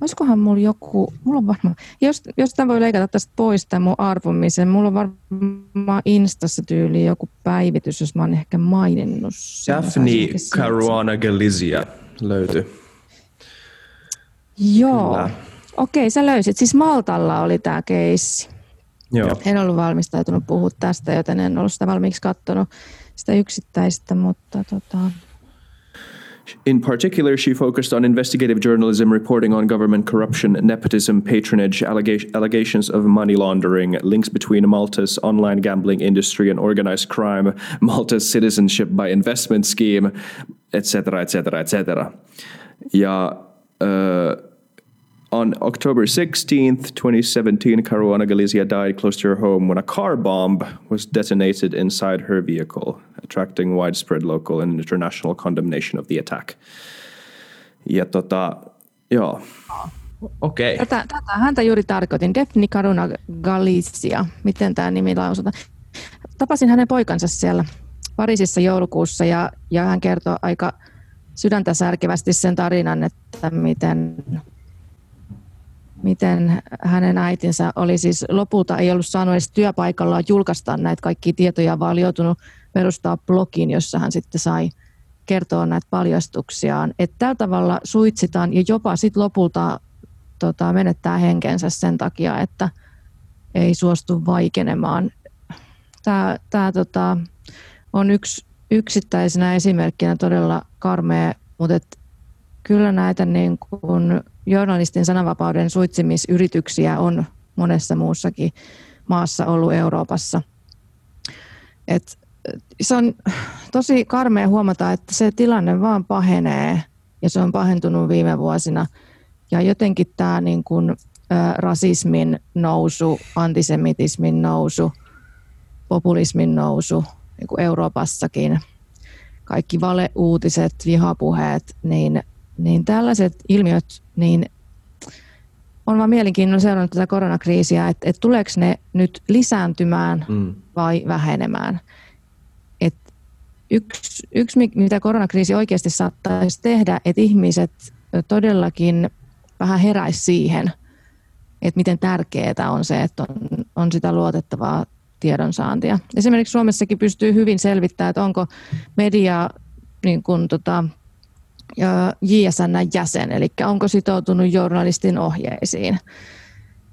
Olisikohan mulla joku, mulla on varmaan, jos, jos tämän voi leikata tästä pois tämän mun arvomisen, mulla on varmaan Instassa tyyli joku päivitys, jos mä oon ehkä maininnut sen. Daphne Caruana Galizia löytyy. Joo. Kyllä. Okei, sä löysit. Siis Maltalla oli tämä keissi. Joo. En ollut valmistautunut puhua tästä, joten en ollut sitä valmiiksi katsonut sitä yksittäistä, mutta tota... In particular, she focused on investigative journalism, reporting on government corruption, nepotism, patronage, allega- allegations of money laundering, links between Malta's online gambling industry and organized crime, Malta's citizenship by investment scheme, etc., etc., etc. Ja uh, on October 16th, 2017, Caruana Galizia died close to her home when a car bomb was detonated inside her vehicle, attracting widespread local and international condemnation of the attack. Ja tota, joo. Okei. Okay. Tätä, tätä häntä juuri tarkoitin. Defni Caruna Galizia. Miten tämä nimi lausutaan? Tapasin hänen poikansa siellä Pariisissa joulukuussa ja, ja hän kertoi aika sydäntä särkevästi sen tarinan, että miten miten hänen äitinsä oli siis lopulta ei ollut saanut edes työpaikallaan julkaista näitä kaikkia tietoja, vaan oli joutunut perustaa blogin, jossa hän sitten sai kertoa näitä paljastuksiaan. Että tällä tavalla suitsitaan ja jopa sitten lopulta tota, menettää henkensä sen takia, että ei suostu vaikenemaan. Tämä, tämä tota, on yksi yksittäisenä esimerkkinä todella karmea, mutta et kyllä näitä niin kuin journalistin sananvapauden suitsimisyrityksiä on monessa muussakin maassa ollut Euroopassa. Et se on tosi karmea huomata, että se tilanne vaan pahenee ja se on pahentunut viime vuosina. Ja jotenkin tämä niin kuin, ä, rasismin nousu, antisemitismin nousu, populismin nousu niin kuin Euroopassakin, kaikki valeuutiset, vihapuheet, niin niin tällaiset ilmiöt, niin on vaan mielenkiinnolla seurannut tätä koronakriisiä, että, että tuleeko ne nyt lisääntymään mm. vai vähenemään. Et yksi, yksi, mitä koronakriisi oikeasti saattaisi tehdä, että ihmiset todellakin vähän heräisi siihen, että miten tärkeää on se, että on, on sitä luotettavaa tiedonsaantia. Esimerkiksi Suomessakin pystyy hyvin selvittämään, että onko media niin kuin, tota, JSN jäsen, eli onko sitoutunut journalistin ohjeisiin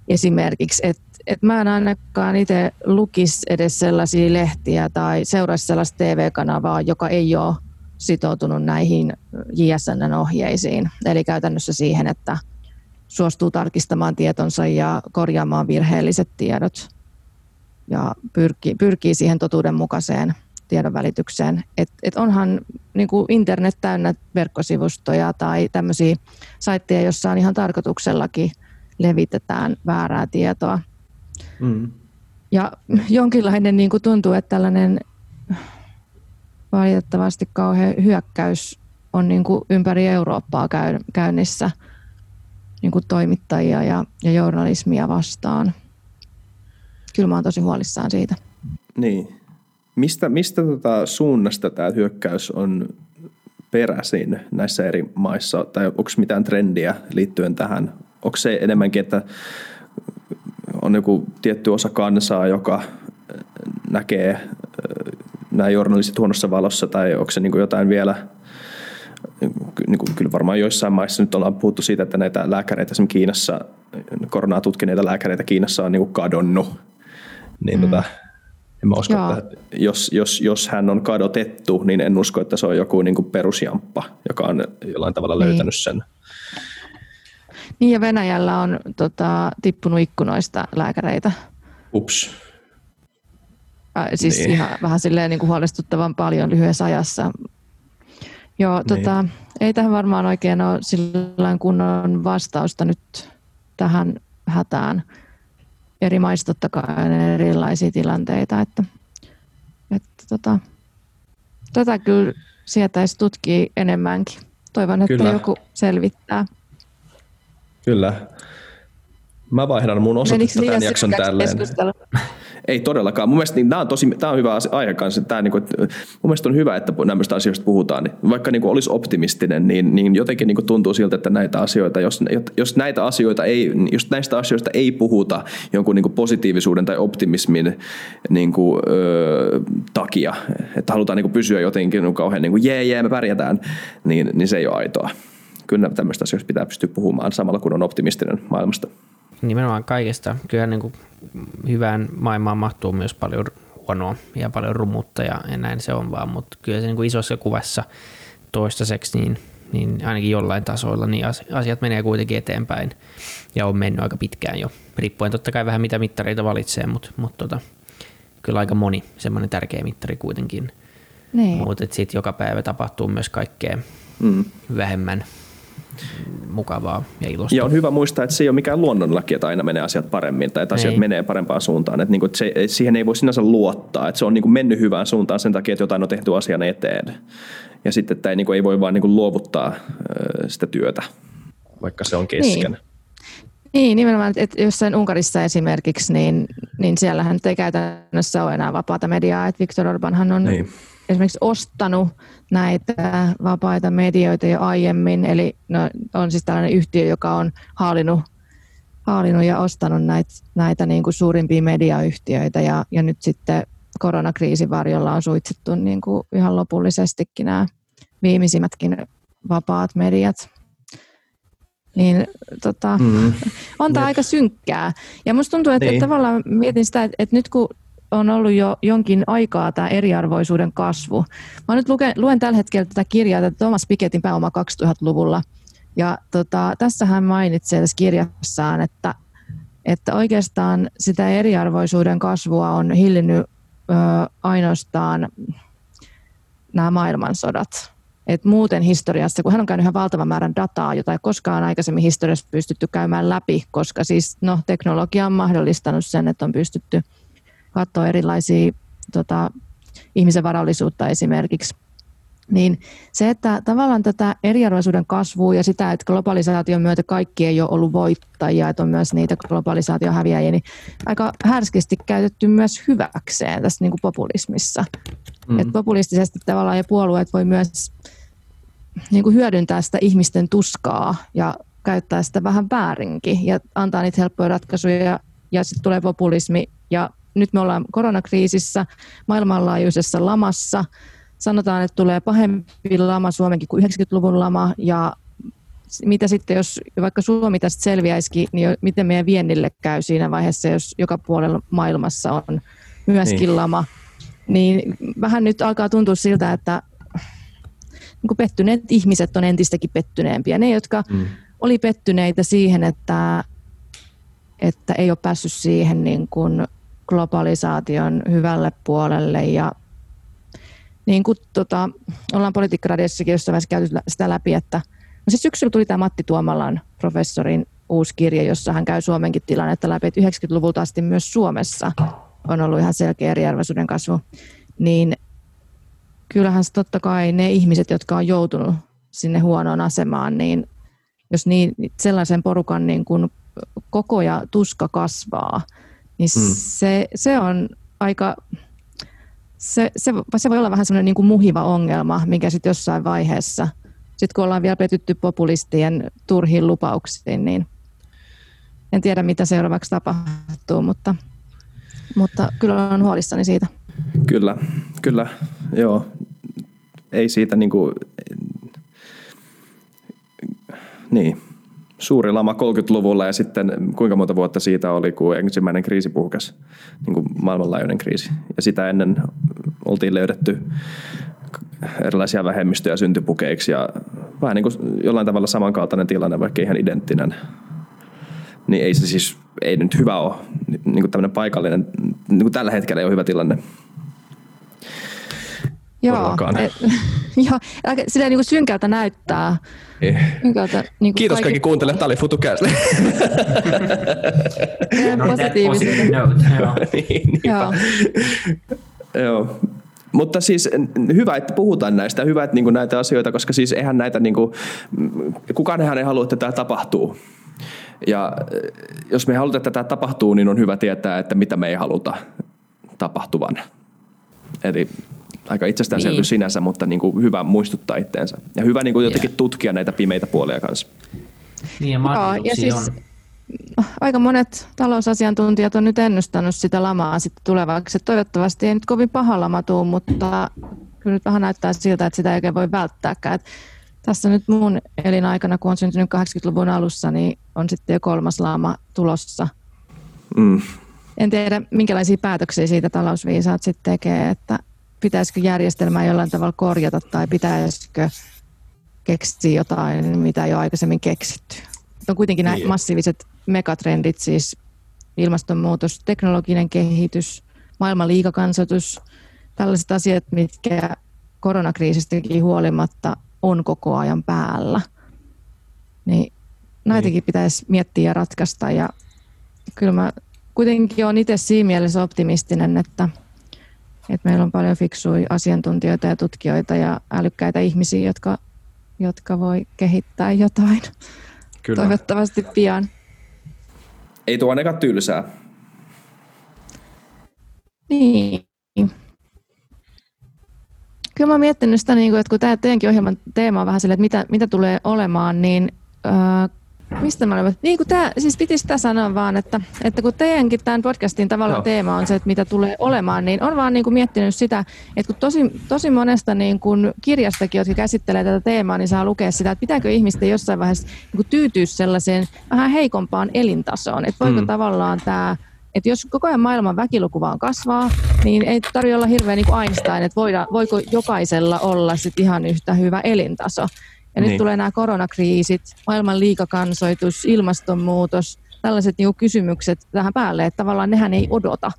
esimerkiksi. Et, et mä en ainakaan itse lukisi edes sellaisia lehtiä tai seuraisi sellaista TV-kanavaa, joka ei ole sitoutunut näihin JSN ohjeisiin. Eli käytännössä siihen, että suostuu tarkistamaan tietonsa ja korjaamaan virheelliset tiedot ja pyrkii, pyrkii siihen totuudenmukaiseen tiedonvälitykseen. Et, et onhan niin kuin internet täynnä verkkosivustoja tai tämmöisiä saitteja, joissa on ihan tarkoituksellakin levitetään väärää tietoa. Mm. Ja jonkinlainen niin kuin tuntuu, että tällainen valitettavasti kauhean hyökkäys on niin kuin ympäri Eurooppaa käynnissä niin kuin toimittajia ja, ja journalismia vastaan. Kyllä mä oon tosi huolissaan siitä. Niin, Mistä, mistä tota suunnasta tämä hyökkäys on peräisin näissä eri maissa, tai onko mitään trendiä liittyen tähän? Onko se enemmänkin, että on joku tietty osa kansaa, joka näkee nämä journalistit huonossa valossa, tai onko se niin jotain vielä, niin kuin kyllä varmaan joissain maissa nyt ollaan puhuttu siitä, että näitä lääkäreitä esimerkiksi Kiinassa, koronaa tutkineita lääkäreitä Kiinassa on niin kuin kadonnut. Niin mm. tota, en mä usko, Joo. että jos, jos, jos hän on kadotettu, niin en usko, että se on joku niin kuin perusjamppa, joka on jollain tavalla niin. löytänyt sen. Niin ja Venäjällä on tota, tippunut ikkunoista lääkäreitä. Ups. Äh, siis niin. ihan vähän silleen niin kuin huolestuttavan paljon lyhyessä ajassa. Joo, niin. tota, ei tähän varmaan oikein ole sillä kunnon vastausta nyt tähän hätään eri maissa totta kai erilaisia tilanteita, että, että tota, tätä kyllä sietäisi tutkia enemmänkin. Toivon, että kyllä. joku selvittää. Kyllä. Mä vaihdan mun osoitetta tämän jakson tälleen. Ei todellakaan. Mun mielestä niin, tämä, on tosi, tämä on hyvä aihe kanssa. Tämä, niin kuin, että, mun mielestä on hyvä, että näistä asioista puhutaan. Niin, vaikka niin kuin, olisi optimistinen, niin, niin jotenkin niin kuin, tuntuu siltä, että näitä asioita, jos, jos, näitä asioita ei, jos näistä asioista ei puhuta jonkun niin kuin, positiivisuuden tai optimismin niin kuin, ö, takia, että halutaan niin kuin, pysyä jotenkin niin kauhean niin kuin, jee, jee, me pärjätään, niin, niin se ei ole aitoa. Kyllä tämmöistä asioista pitää pystyä puhumaan samalla kun on optimistinen maailmasta. Nimenomaan kaikesta. Kyllä niin kuin hyvään maailmaan mahtuu myös paljon huonoa ja paljon rumutta ja, ja näin se on vaan, mutta kyllä se niin kuin isossa kuvassa toistaiseksi, niin, niin ainakin jollain tasoilla niin asiat menee kuitenkin eteenpäin ja on mennyt aika pitkään jo, riippuen totta kai vähän mitä mittareita valitsee, mutta, mutta tota, kyllä aika moni semmoinen tärkeä mittari kuitenkin. Niin. Mutta sitten joka päivä tapahtuu myös kaikkea mm. vähemmän mukavaa ja ilosta. Ja on hyvä muistaa, että se ei ole mikään luonnonlaki, että aina menee asiat paremmin tai että asiat ei. menee parempaan suuntaan. Että, niin kuin, että se, siihen ei voi sinänsä luottaa, että se on niin kuin mennyt hyvään suuntaan sen takia, että jotain on tehty asian eteen. Ja sitten että ei, niin kuin, ei voi vaan niin kuin luovuttaa sitä työtä, vaikka se on kesken. Niin. Niin, nimenomaan, että jossain Unkarissa esimerkiksi, niin, niin siellähän ei käytännössä ole enää vapaata mediaa, että Viktor Orbanhan on niin. Esimerkiksi ostanut näitä vapaita medioita jo aiemmin, eli no, on siis tällainen yhtiö, joka on haalinut, haalinut ja ostanut näitä, näitä niin kuin suurimpia mediayhtiöitä ja, ja nyt sitten koronakriisin varjolla on suitsittu niin kuin ihan lopullisestikin nämä viimeisimmätkin vapaat mediat. Niin tota, mm-hmm. on tämä aika synkkää. Ja musta tuntuu, että, niin. että tavallaan mietin sitä, että, että nyt kun on ollut jo jonkin aikaa tämä eriarvoisuuden kasvu. Mä nyt luken, luen tällä hetkellä tätä kirjaa, tätä Thomas Piketin pääoma 2000-luvulla. Ja tota, tässä hän mainitsee tässä kirjassaan, että, että oikeastaan sitä eriarvoisuuden kasvua on hillinnyt ö, ainoastaan nämä maailmansodat. Et muuten historiassa, kun hän on käynyt ihan valtavan määrän dataa, jota ei koskaan aikaisemmin historiassa pystytty käymään läpi, koska siis no, teknologia on mahdollistanut sen, että on pystytty – katsoa erilaisia tota, ihmisen varallisuutta esimerkiksi. Niin se, että tavallaan tätä eriarvoisuuden kasvua ja sitä, että globalisaation myötä kaikki ei ole ollut voittajia, että on myös niitä globalisaatiohäviäjiä, niin aika härskisti käytetty myös hyväkseen tässä niin kuin populismissa. Mm. Et populistisesti tavallaan ja puolueet voi myös niin kuin hyödyntää sitä ihmisten tuskaa ja käyttää sitä vähän väärinkin ja antaa niitä helppoja ratkaisuja ja, ja sitten tulee populismi ja nyt me ollaan koronakriisissä, maailmanlaajuisessa lamassa. Sanotaan, että tulee pahempi lama Suomenkin kuin 90-luvun lama ja mitä sitten, jos vaikka Suomi tästä selviäisikin, niin miten meidän viennille käy siinä vaiheessa, jos joka puolella maailmassa on myöskin niin. lama. Niin vähän nyt alkaa tuntua siltä, että niin kuin pettyneet ihmiset on entistäkin pettyneempiä. Ne, jotka mm. oli pettyneitä siihen, että, että ei ole päässyt siihen niin kuin globalisaation hyvälle puolelle ja niin kuin tota, ollaan politiikkaradiossakin jossain vaiheessa käyty sitä läpi, että no siis syksyllä tuli tämä Matti Tuomalan professorin uusi kirja, jossa hän käy Suomenkin tilannetta läpi, että 90-luvulta asti myös Suomessa on ollut ihan selkeä eriarvoisuuden kasvu, niin kyllähän se totta kai ne ihmiset, jotka on joutunut sinne huonoon asemaan, niin jos niin, sellaisen porukan niin kuin koko ja tuska kasvaa, niin mm. se, se on aika, se, se, se voi olla vähän semmoinen niin kuin muhiva ongelma, mikä sitten jossain vaiheessa, sitten kun ollaan vielä petytty populistien turhiin lupauksiin, niin en tiedä mitä seuraavaksi tapahtuu, mutta, mutta kyllä olen huolissani siitä. Kyllä, kyllä, joo. Ei siitä niin kuin, niin, suuri lama 30-luvulla ja sitten kuinka monta vuotta siitä oli, kun ensimmäinen kriisi puhkesi, niin kuin maailmanlaajuinen kriisi. Ja sitä ennen oltiin löydetty erilaisia vähemmistöjä syntypukeiksi ja vähän niin kuin jollain tavalla samankaltainen tilanne, vaikka ihan identtinen. Niin ei se siis, ei nyt hyvä ole, niin kuin tämmöinen paikallinen, niin kuin tällä hetkellä ei ole hyvä tilanne. Joo, joo sillä niin kuin synkältä näyttää. Eh. Synkältä, niin kuin Kiitos kaikki kuuntelijat, tämä oli FutuCast. Positiivisuuden. niin, joo. joo. Mutta siis hyvä, että puhutaan näistä, hyvä, että niinku näitä asioita, koska siis eihän näitä, niinku, kukaan ei halua, että tämä tapahtuu. Ja jos me halutaan, että tämä tapahtuu, niin on hyvä tietää, että mitä me ei haluta tapahtuvan. Eli aika itsestäänselvyys niin. sinänsä, mutta niin kuin hyvä muistuttaa itteensä. Ja hyvä niin kuin jotenkin yeah. tutkia näitä pimeitä puolia kanssa. Niin ja, Joo, ja siis, on. aika monet talousasiantuntijat on nyt ennustanut sitä lamaa sitten tulevaksi. Toivottavasti ei nyt kovin paha lama tuu, mutta kyllä nyt vähän näyttää siltä, että sitä ei oikein voi välttääkään. Et tässä nyt mun elinaikana, kun on syntynyt 80-luvun alussa, niin on sitten jo kolmas lama tulossa. Mm. En tiedä, minkälaisia päätöksiä siitä talousviisaat sitten tekee, että pitäisikö järjestelmää jollain tavalla korjata tai pitäisikö keksiä jotain, mitä ei ole aikaisemmin keksitty. On kuitenkin nämä Niin. massiiviset megatrendit, siis ilmastonmuutos, teknologinen kehitys, maailman liikakansatus, tällaiset asiat, mitkä koronakriisistäkin huolimatta on koko ajan päällä. Niin näitäkin pitäisi miettiä ja ratkaista. Ja kyllä mä kuitenkin olen itse siinä mielessä optimistinen, että, että meillä on paljon fiksuja asiantuntijoita ja tutkijoita ja älykkäitä ihmisiä, jotka, jotka voi kehittää jotain. Kyllä. Toivottavasti pian. Ei tuo ainakaan tylsää. Niin. Kyllä mä oon miettinyt sitä, niin kuin, että kun tämä teidänkin ohjelman teema on vähän sille, että mitä, mitä tulee olemaan, niin mistä mä olen? Niin kuin tämä, siis piti sitä sanoa vaan, että, että kun teidänkin tämän podcastin tavallaan Joo. teema on se, että mitä tulee olemaan, niin on vaan niin kuin miettinyt sitä, että kun tosi, tosi monesta niin kuin kirjastakin, jotka käsittelee tätä teemaa, niin saa lukea sitä, että pitääkö ihmisten jossain vaiheessa niin kuin tyytyä sellaiseen vähän heikompaan elintasoon, että voiko Mm. tavallaan tämä että jos koko ajan maailman väkiluku vaan kasvaa, niin ei tarvitse olla hirveän niin kuin Einstein, että voida, voiko jokaisella olla sit ihan yhtä hyvä elintaso. Ja niin. Nyt tulee nämä koronakriisit, maailman liikakansoitus, ilmastonmuutos, tällaiset niin kuin kysymykset tähän päälle, että tavallaan nehän ei odota.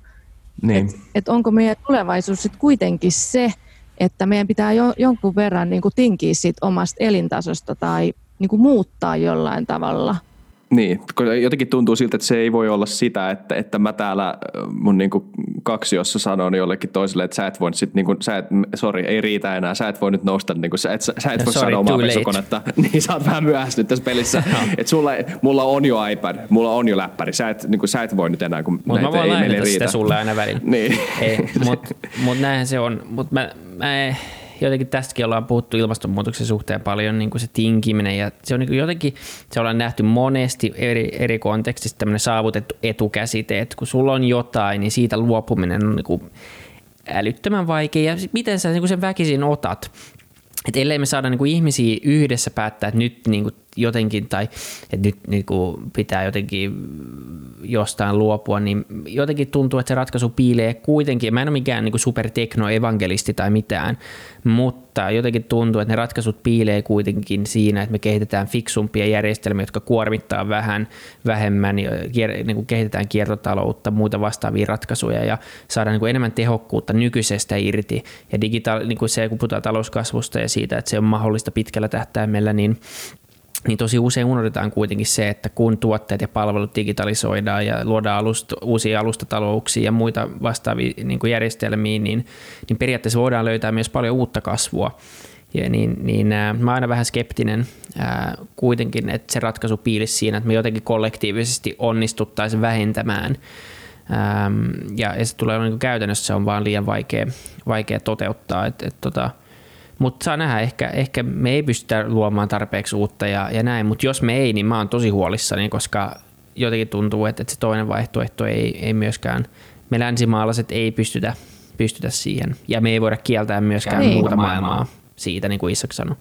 Niin. Että onko meidän tulevaisuus sitten kuitenkin se, että meidän pitää jo, jonkun verran niin kuin tinkiä siitä omasta elintasosta tai niin kuin muuttaa jollain tavalla – Niin, jotenkin tuntuu siltä, että se ei voi olla sitä, että, että mä täällä ö, mun niinku kaksiossa sanon jollekin toiselle, että sä et voi sit niinku, sä et, sori, ei riitä enää, sä et voi nyt nousta, niinku, sä et, sä et voi Sorry, sanoa omaa pesukonetta, niin sä oot vähän myöhästynyt tässä pelissä, että sulla, mulla on jo iPad, mulla on jo läppäri, sä et, niinku, sä et voi nyt enää, kun mä näitä voin ei meille riitä. sitä sulle aina välillä. Niin. Mutta mut näinhän se on. Mutta mä, mä jotenkin tästäkin ollaan puhuttu ilmastonmuutoksen suhteen paljon, niin kuin se tinkiminen, ja se on niin kuin jotenkin, se ollaan nähty monesti eri, eri kontekstissa tämmöinen saavutettu etukäsite, että kun sulla on jotain, niin siitä luopuminen on niin kuin älyttömän vaikea, ja miten sä niin kuin sen väkisin otat, et ellei me saada niinku ihmisiä yhdessä päättää, että nyt niinku jotenkin tai että nyt niinku pitää jotenkin jostain luopua, niin jotenkin tuntuu, että se ratkaisu piilee kuitenkin. Mä en ole mikään niinku supertekno-evangelisti tai mitään, mutta jotenkin tuntuu, että ne ratkaisut piilee kuitenkin siinä, että me kehitetään fiksumpia järjestelmiä, jotka kuormittaa vähän vähemmän, kier- niinku kehitetään kiertotaloutta, muita vastaavia ratkaisuja ja saadaan niinku enemmän tehokkuutta nykyisestä irti. Ja digitaal- niinku se, kun puhutaan talouskasvusta ja siitä, että se on mahdollista pitkällä tähtäimellä, niin niin tosi usein unohdetaan kuitenkin se, että kun tuotteet ja palvelut digitalisoidaan ja luodaan alust, uusia alustatalouksia ja muita vastaavia niin kuin järjestelmiä, niin, niin periaatteessa voidaan löytää myös paljon uutta kasvua. Ja niin, niin ää, mä oon aina vähän skeptinen ää, kuitenkin, että se ratkaisu piilisi siinä, että me jotenkin kollektiivisesti onnistuttaisiin vähentämään Ähm, ja, ja se tulee niin käytännössä se on vaan liian vaikea, vaikea toteuttaa. Et, et, tota, mutta saa nähdä, ehkä, ehkä me ei pystytä luomaan tarpeeksi uutta ja, ja näin, mutta jos me ei, niin mä oon tosi huolissani, koska jotenkin tuntuu, että, että se toinen vaihtoehto ei, ei myöskään, me länsimaalaiset ei pystytä, pystytä siihen. Ja me ei voida kieltää myöskään Niin. muuta maailmaa siitä, niin kuin Isak sanoi.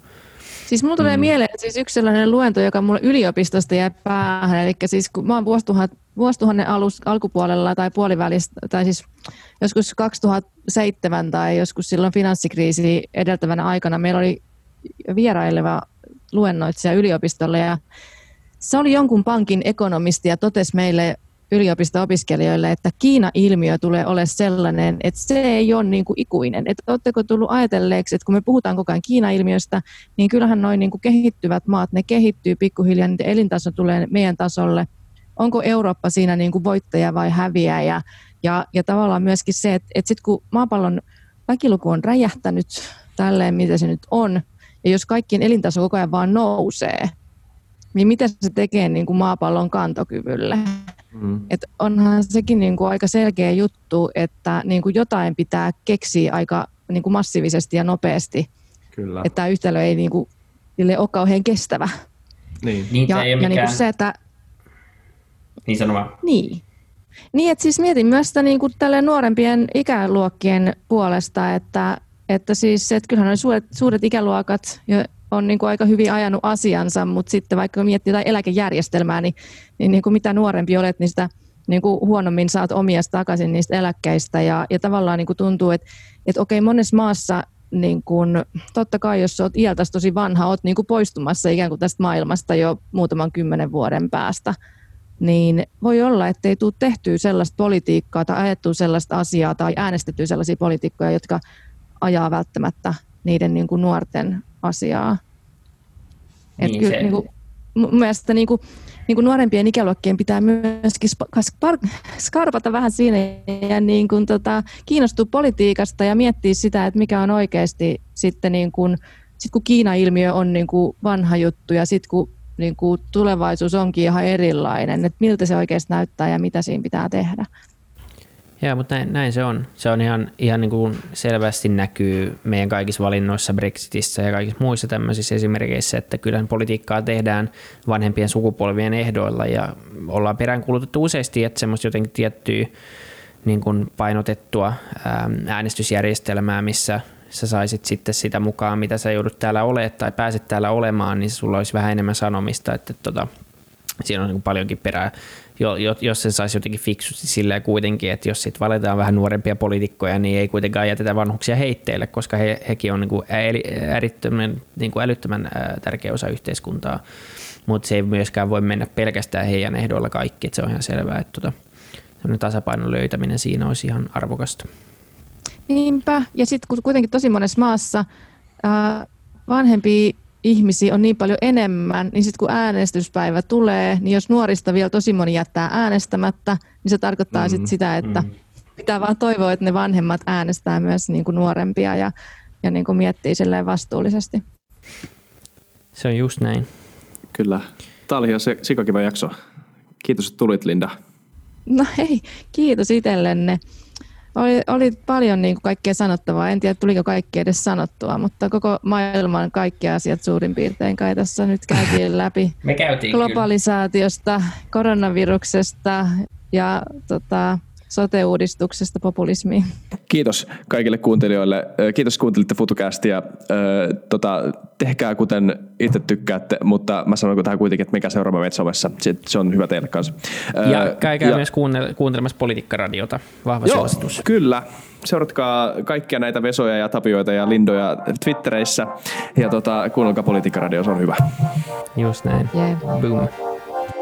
Siis mulla tulee mm. mieleen siis yksi sellainen luento, joka mulle yliopistosta jäi päähän. Eli siis kun mä oon vuosituhat, vuosituhannen alus, alkupuolella tai puolivälistä, tai siis joskus 2007 tai joskus silloin finanssikriisi edeltävänä aikana meillä oli vieraileva luennoitsija yliopistolle ja se oli jonkun pankin ekonomisti ja totesi meille yliopisto-opiskelijoille, että Kiina-ilmiö tulee olemaan sellainen, että se ei ole niin kuin ikuinen. Että oletteko tullut ajatelleeksi, että kun me puhutaan koko ajan Kiina-ilmiöstä, niin kyllähän noin niin kehittyvät maat, ne kehittyy pikkuhiljaa, niiden elintaso tulee meidän tasolle. Onko Eurooppa siinä niin kuin voittaja vai häviäjä? Ja, ja tavallaan myöskin se, että, että sitten kun maapallon väkiluku on räjähtänyt tälleen, mitä se nyt on, ja jos kaikkien elintaso koko ajan vaan nousee, niin mitä se tekee niin kuin maapallon kantokyvylle? Mm. Et onhan sekin niin kuin aika selkeä juttu, että niin kuin jotain pitää keksiä aika niin kuin massiivisesti ja nopeasti, Kyllä. että tämä yhtälö ei niin kuin, sille ole kauhean kestävä. niin. Niin, Ja, ja niin kuin se, että niin sano vaan. Niin. Niin, että siis mietin myös sitä niin kuin tälle nuorempien ikäluokkien puolesta, että, että siis, että kyllähän nuo suuret, suuret ikäluokat jo on niin kuin aika hyvin ajanut asiansa, mutta sitten vaikka miettii jotain eläkejärjestelmää, niin, niin, niin kuin mitä nuorempi olet, niin sitä niin kuin huonommin saat omia takaisin niistä eläkkeistä. Ja, ja tavallaan niin kuin tuntuu, että, että okei, monessa maassa niin kun, totta kai jos olet iältäsi tosi vanha, olet niin poistumassa ikään kuin tästä maailmasta jo muutaman kymmenen vuoden päästä, niin voi olla, että ei tule tehtyä sellaista politiikkaa tai ajettua sellaista asiaa tai äänestettyä sellaisia poliitikkoja, jotka ajaa välttämättä niiden niin kuin nuorten asiaa. Niin, Et kyllä, niin kuin, mun mielestä niin kuin, niin kuin nuorempien ikäluokkien pitää myöskin skarpata vähän siinä ja niin kuin, tota, kiinnostua politiikasta ja miettiä sitä, että mikä on oikeasti sitten niin kuin, sit kun Kiina-ilmiö on niin kuin vanha juttu ja sitten kun niin kuin tulevaisuus onkin ihan erilainen, että miltä se oikeasti näyttää ja mitä siinä pitää tehdä. Joo, mutta näin, näin se on. Se on ihan, ihan niin kuin selvästi näkyy meidän kaikissa valinnoissa Brexitissä ja kaikissa muissa tämmöisissä esimerkkeissä, että kyllähän politiikkaa tehdään vanhempien sukupolvien ehdoilla ja ollaan peräänkuulutettu useasti, että semmoista jotenkin tiettyä niin kuin painotettua äänestysjärjestelmää, missä sä saisit sitten sitä mukaan, mitä sä joudut täällä olemaan tai pääset täällä olemaan, niin sulla olisi vähän enemmän sanomista, että tota, siinä on niin paljonkin perää, jos se saisi jotenkin fiksusti silleen kuitenkin, että jos sitten valitaan vähän nuorempia poliitikkoja, niin ei kuitenkaan jätetä vanhuksia heitteille, koska he, hekin on niin kuin älyttömän, niin kuin älyttömän tärkeä osa yhteiskuntaa, mutta se ei myöskään voi mennä pelkästään heidän ehdoilla kaikki, että se on ihan selvää, että tota, tasapainon löytäminen siinä olisi ihan arvokasta. Niinpä, ja sitten kun kuitenkin tosi monessa maassa ää, vanhempi ihmisiä on niin paljon enemmän, niin sitten kun äänestyspäivä tulee, niin jos nuorista vielä tosi moni jättää äänestämättä, niin se tarkoittaa mm, sit sitä, että mm. pitää vaan toivoa, että ne vanhemmat äänestää myös niin kuin nuorempia ja, ja niin kuin miettii silleen vastuullisesti. Se on just näin. Kyllä. Tämä oli ihan se sikakiva jakso. Kiitos, että tulit Linda. No hei, kiitos itsellenne. Oli, oli paljon niin kuin kaikkea sanottavaa. En tiedä, tuliko kaikki edes sanottua, mutta koko maailman kaikki asiat suurin piirtein kai tässä nyt käytiin läpi. Me käytiin Globalisaatiosta, kyllä. koronaviruksesta ja tota, sote-uudistuksesta populismiin. Kiitos kaikille kuuntelijoille. Kiitos kuuntelitte FutuCastia. Tota, tehkää kuten itse tykkäätte, mutta mä sanon tähän kuitenkin, että mikä seuraava meitä somessa. Se on hyvä teille kanssa. Ja käykää ja, myös kuuntelemassa politiikkaradiota. Vahva joo, suositus. Kyllä. Seuratkaa kaikkia näitä Vesoja ja Tapioita ja Lindoja Twittereissä. Ja tota, kuunnelkaa politiikkaradio, se on hyvä. Just näin. Yeah. Boom.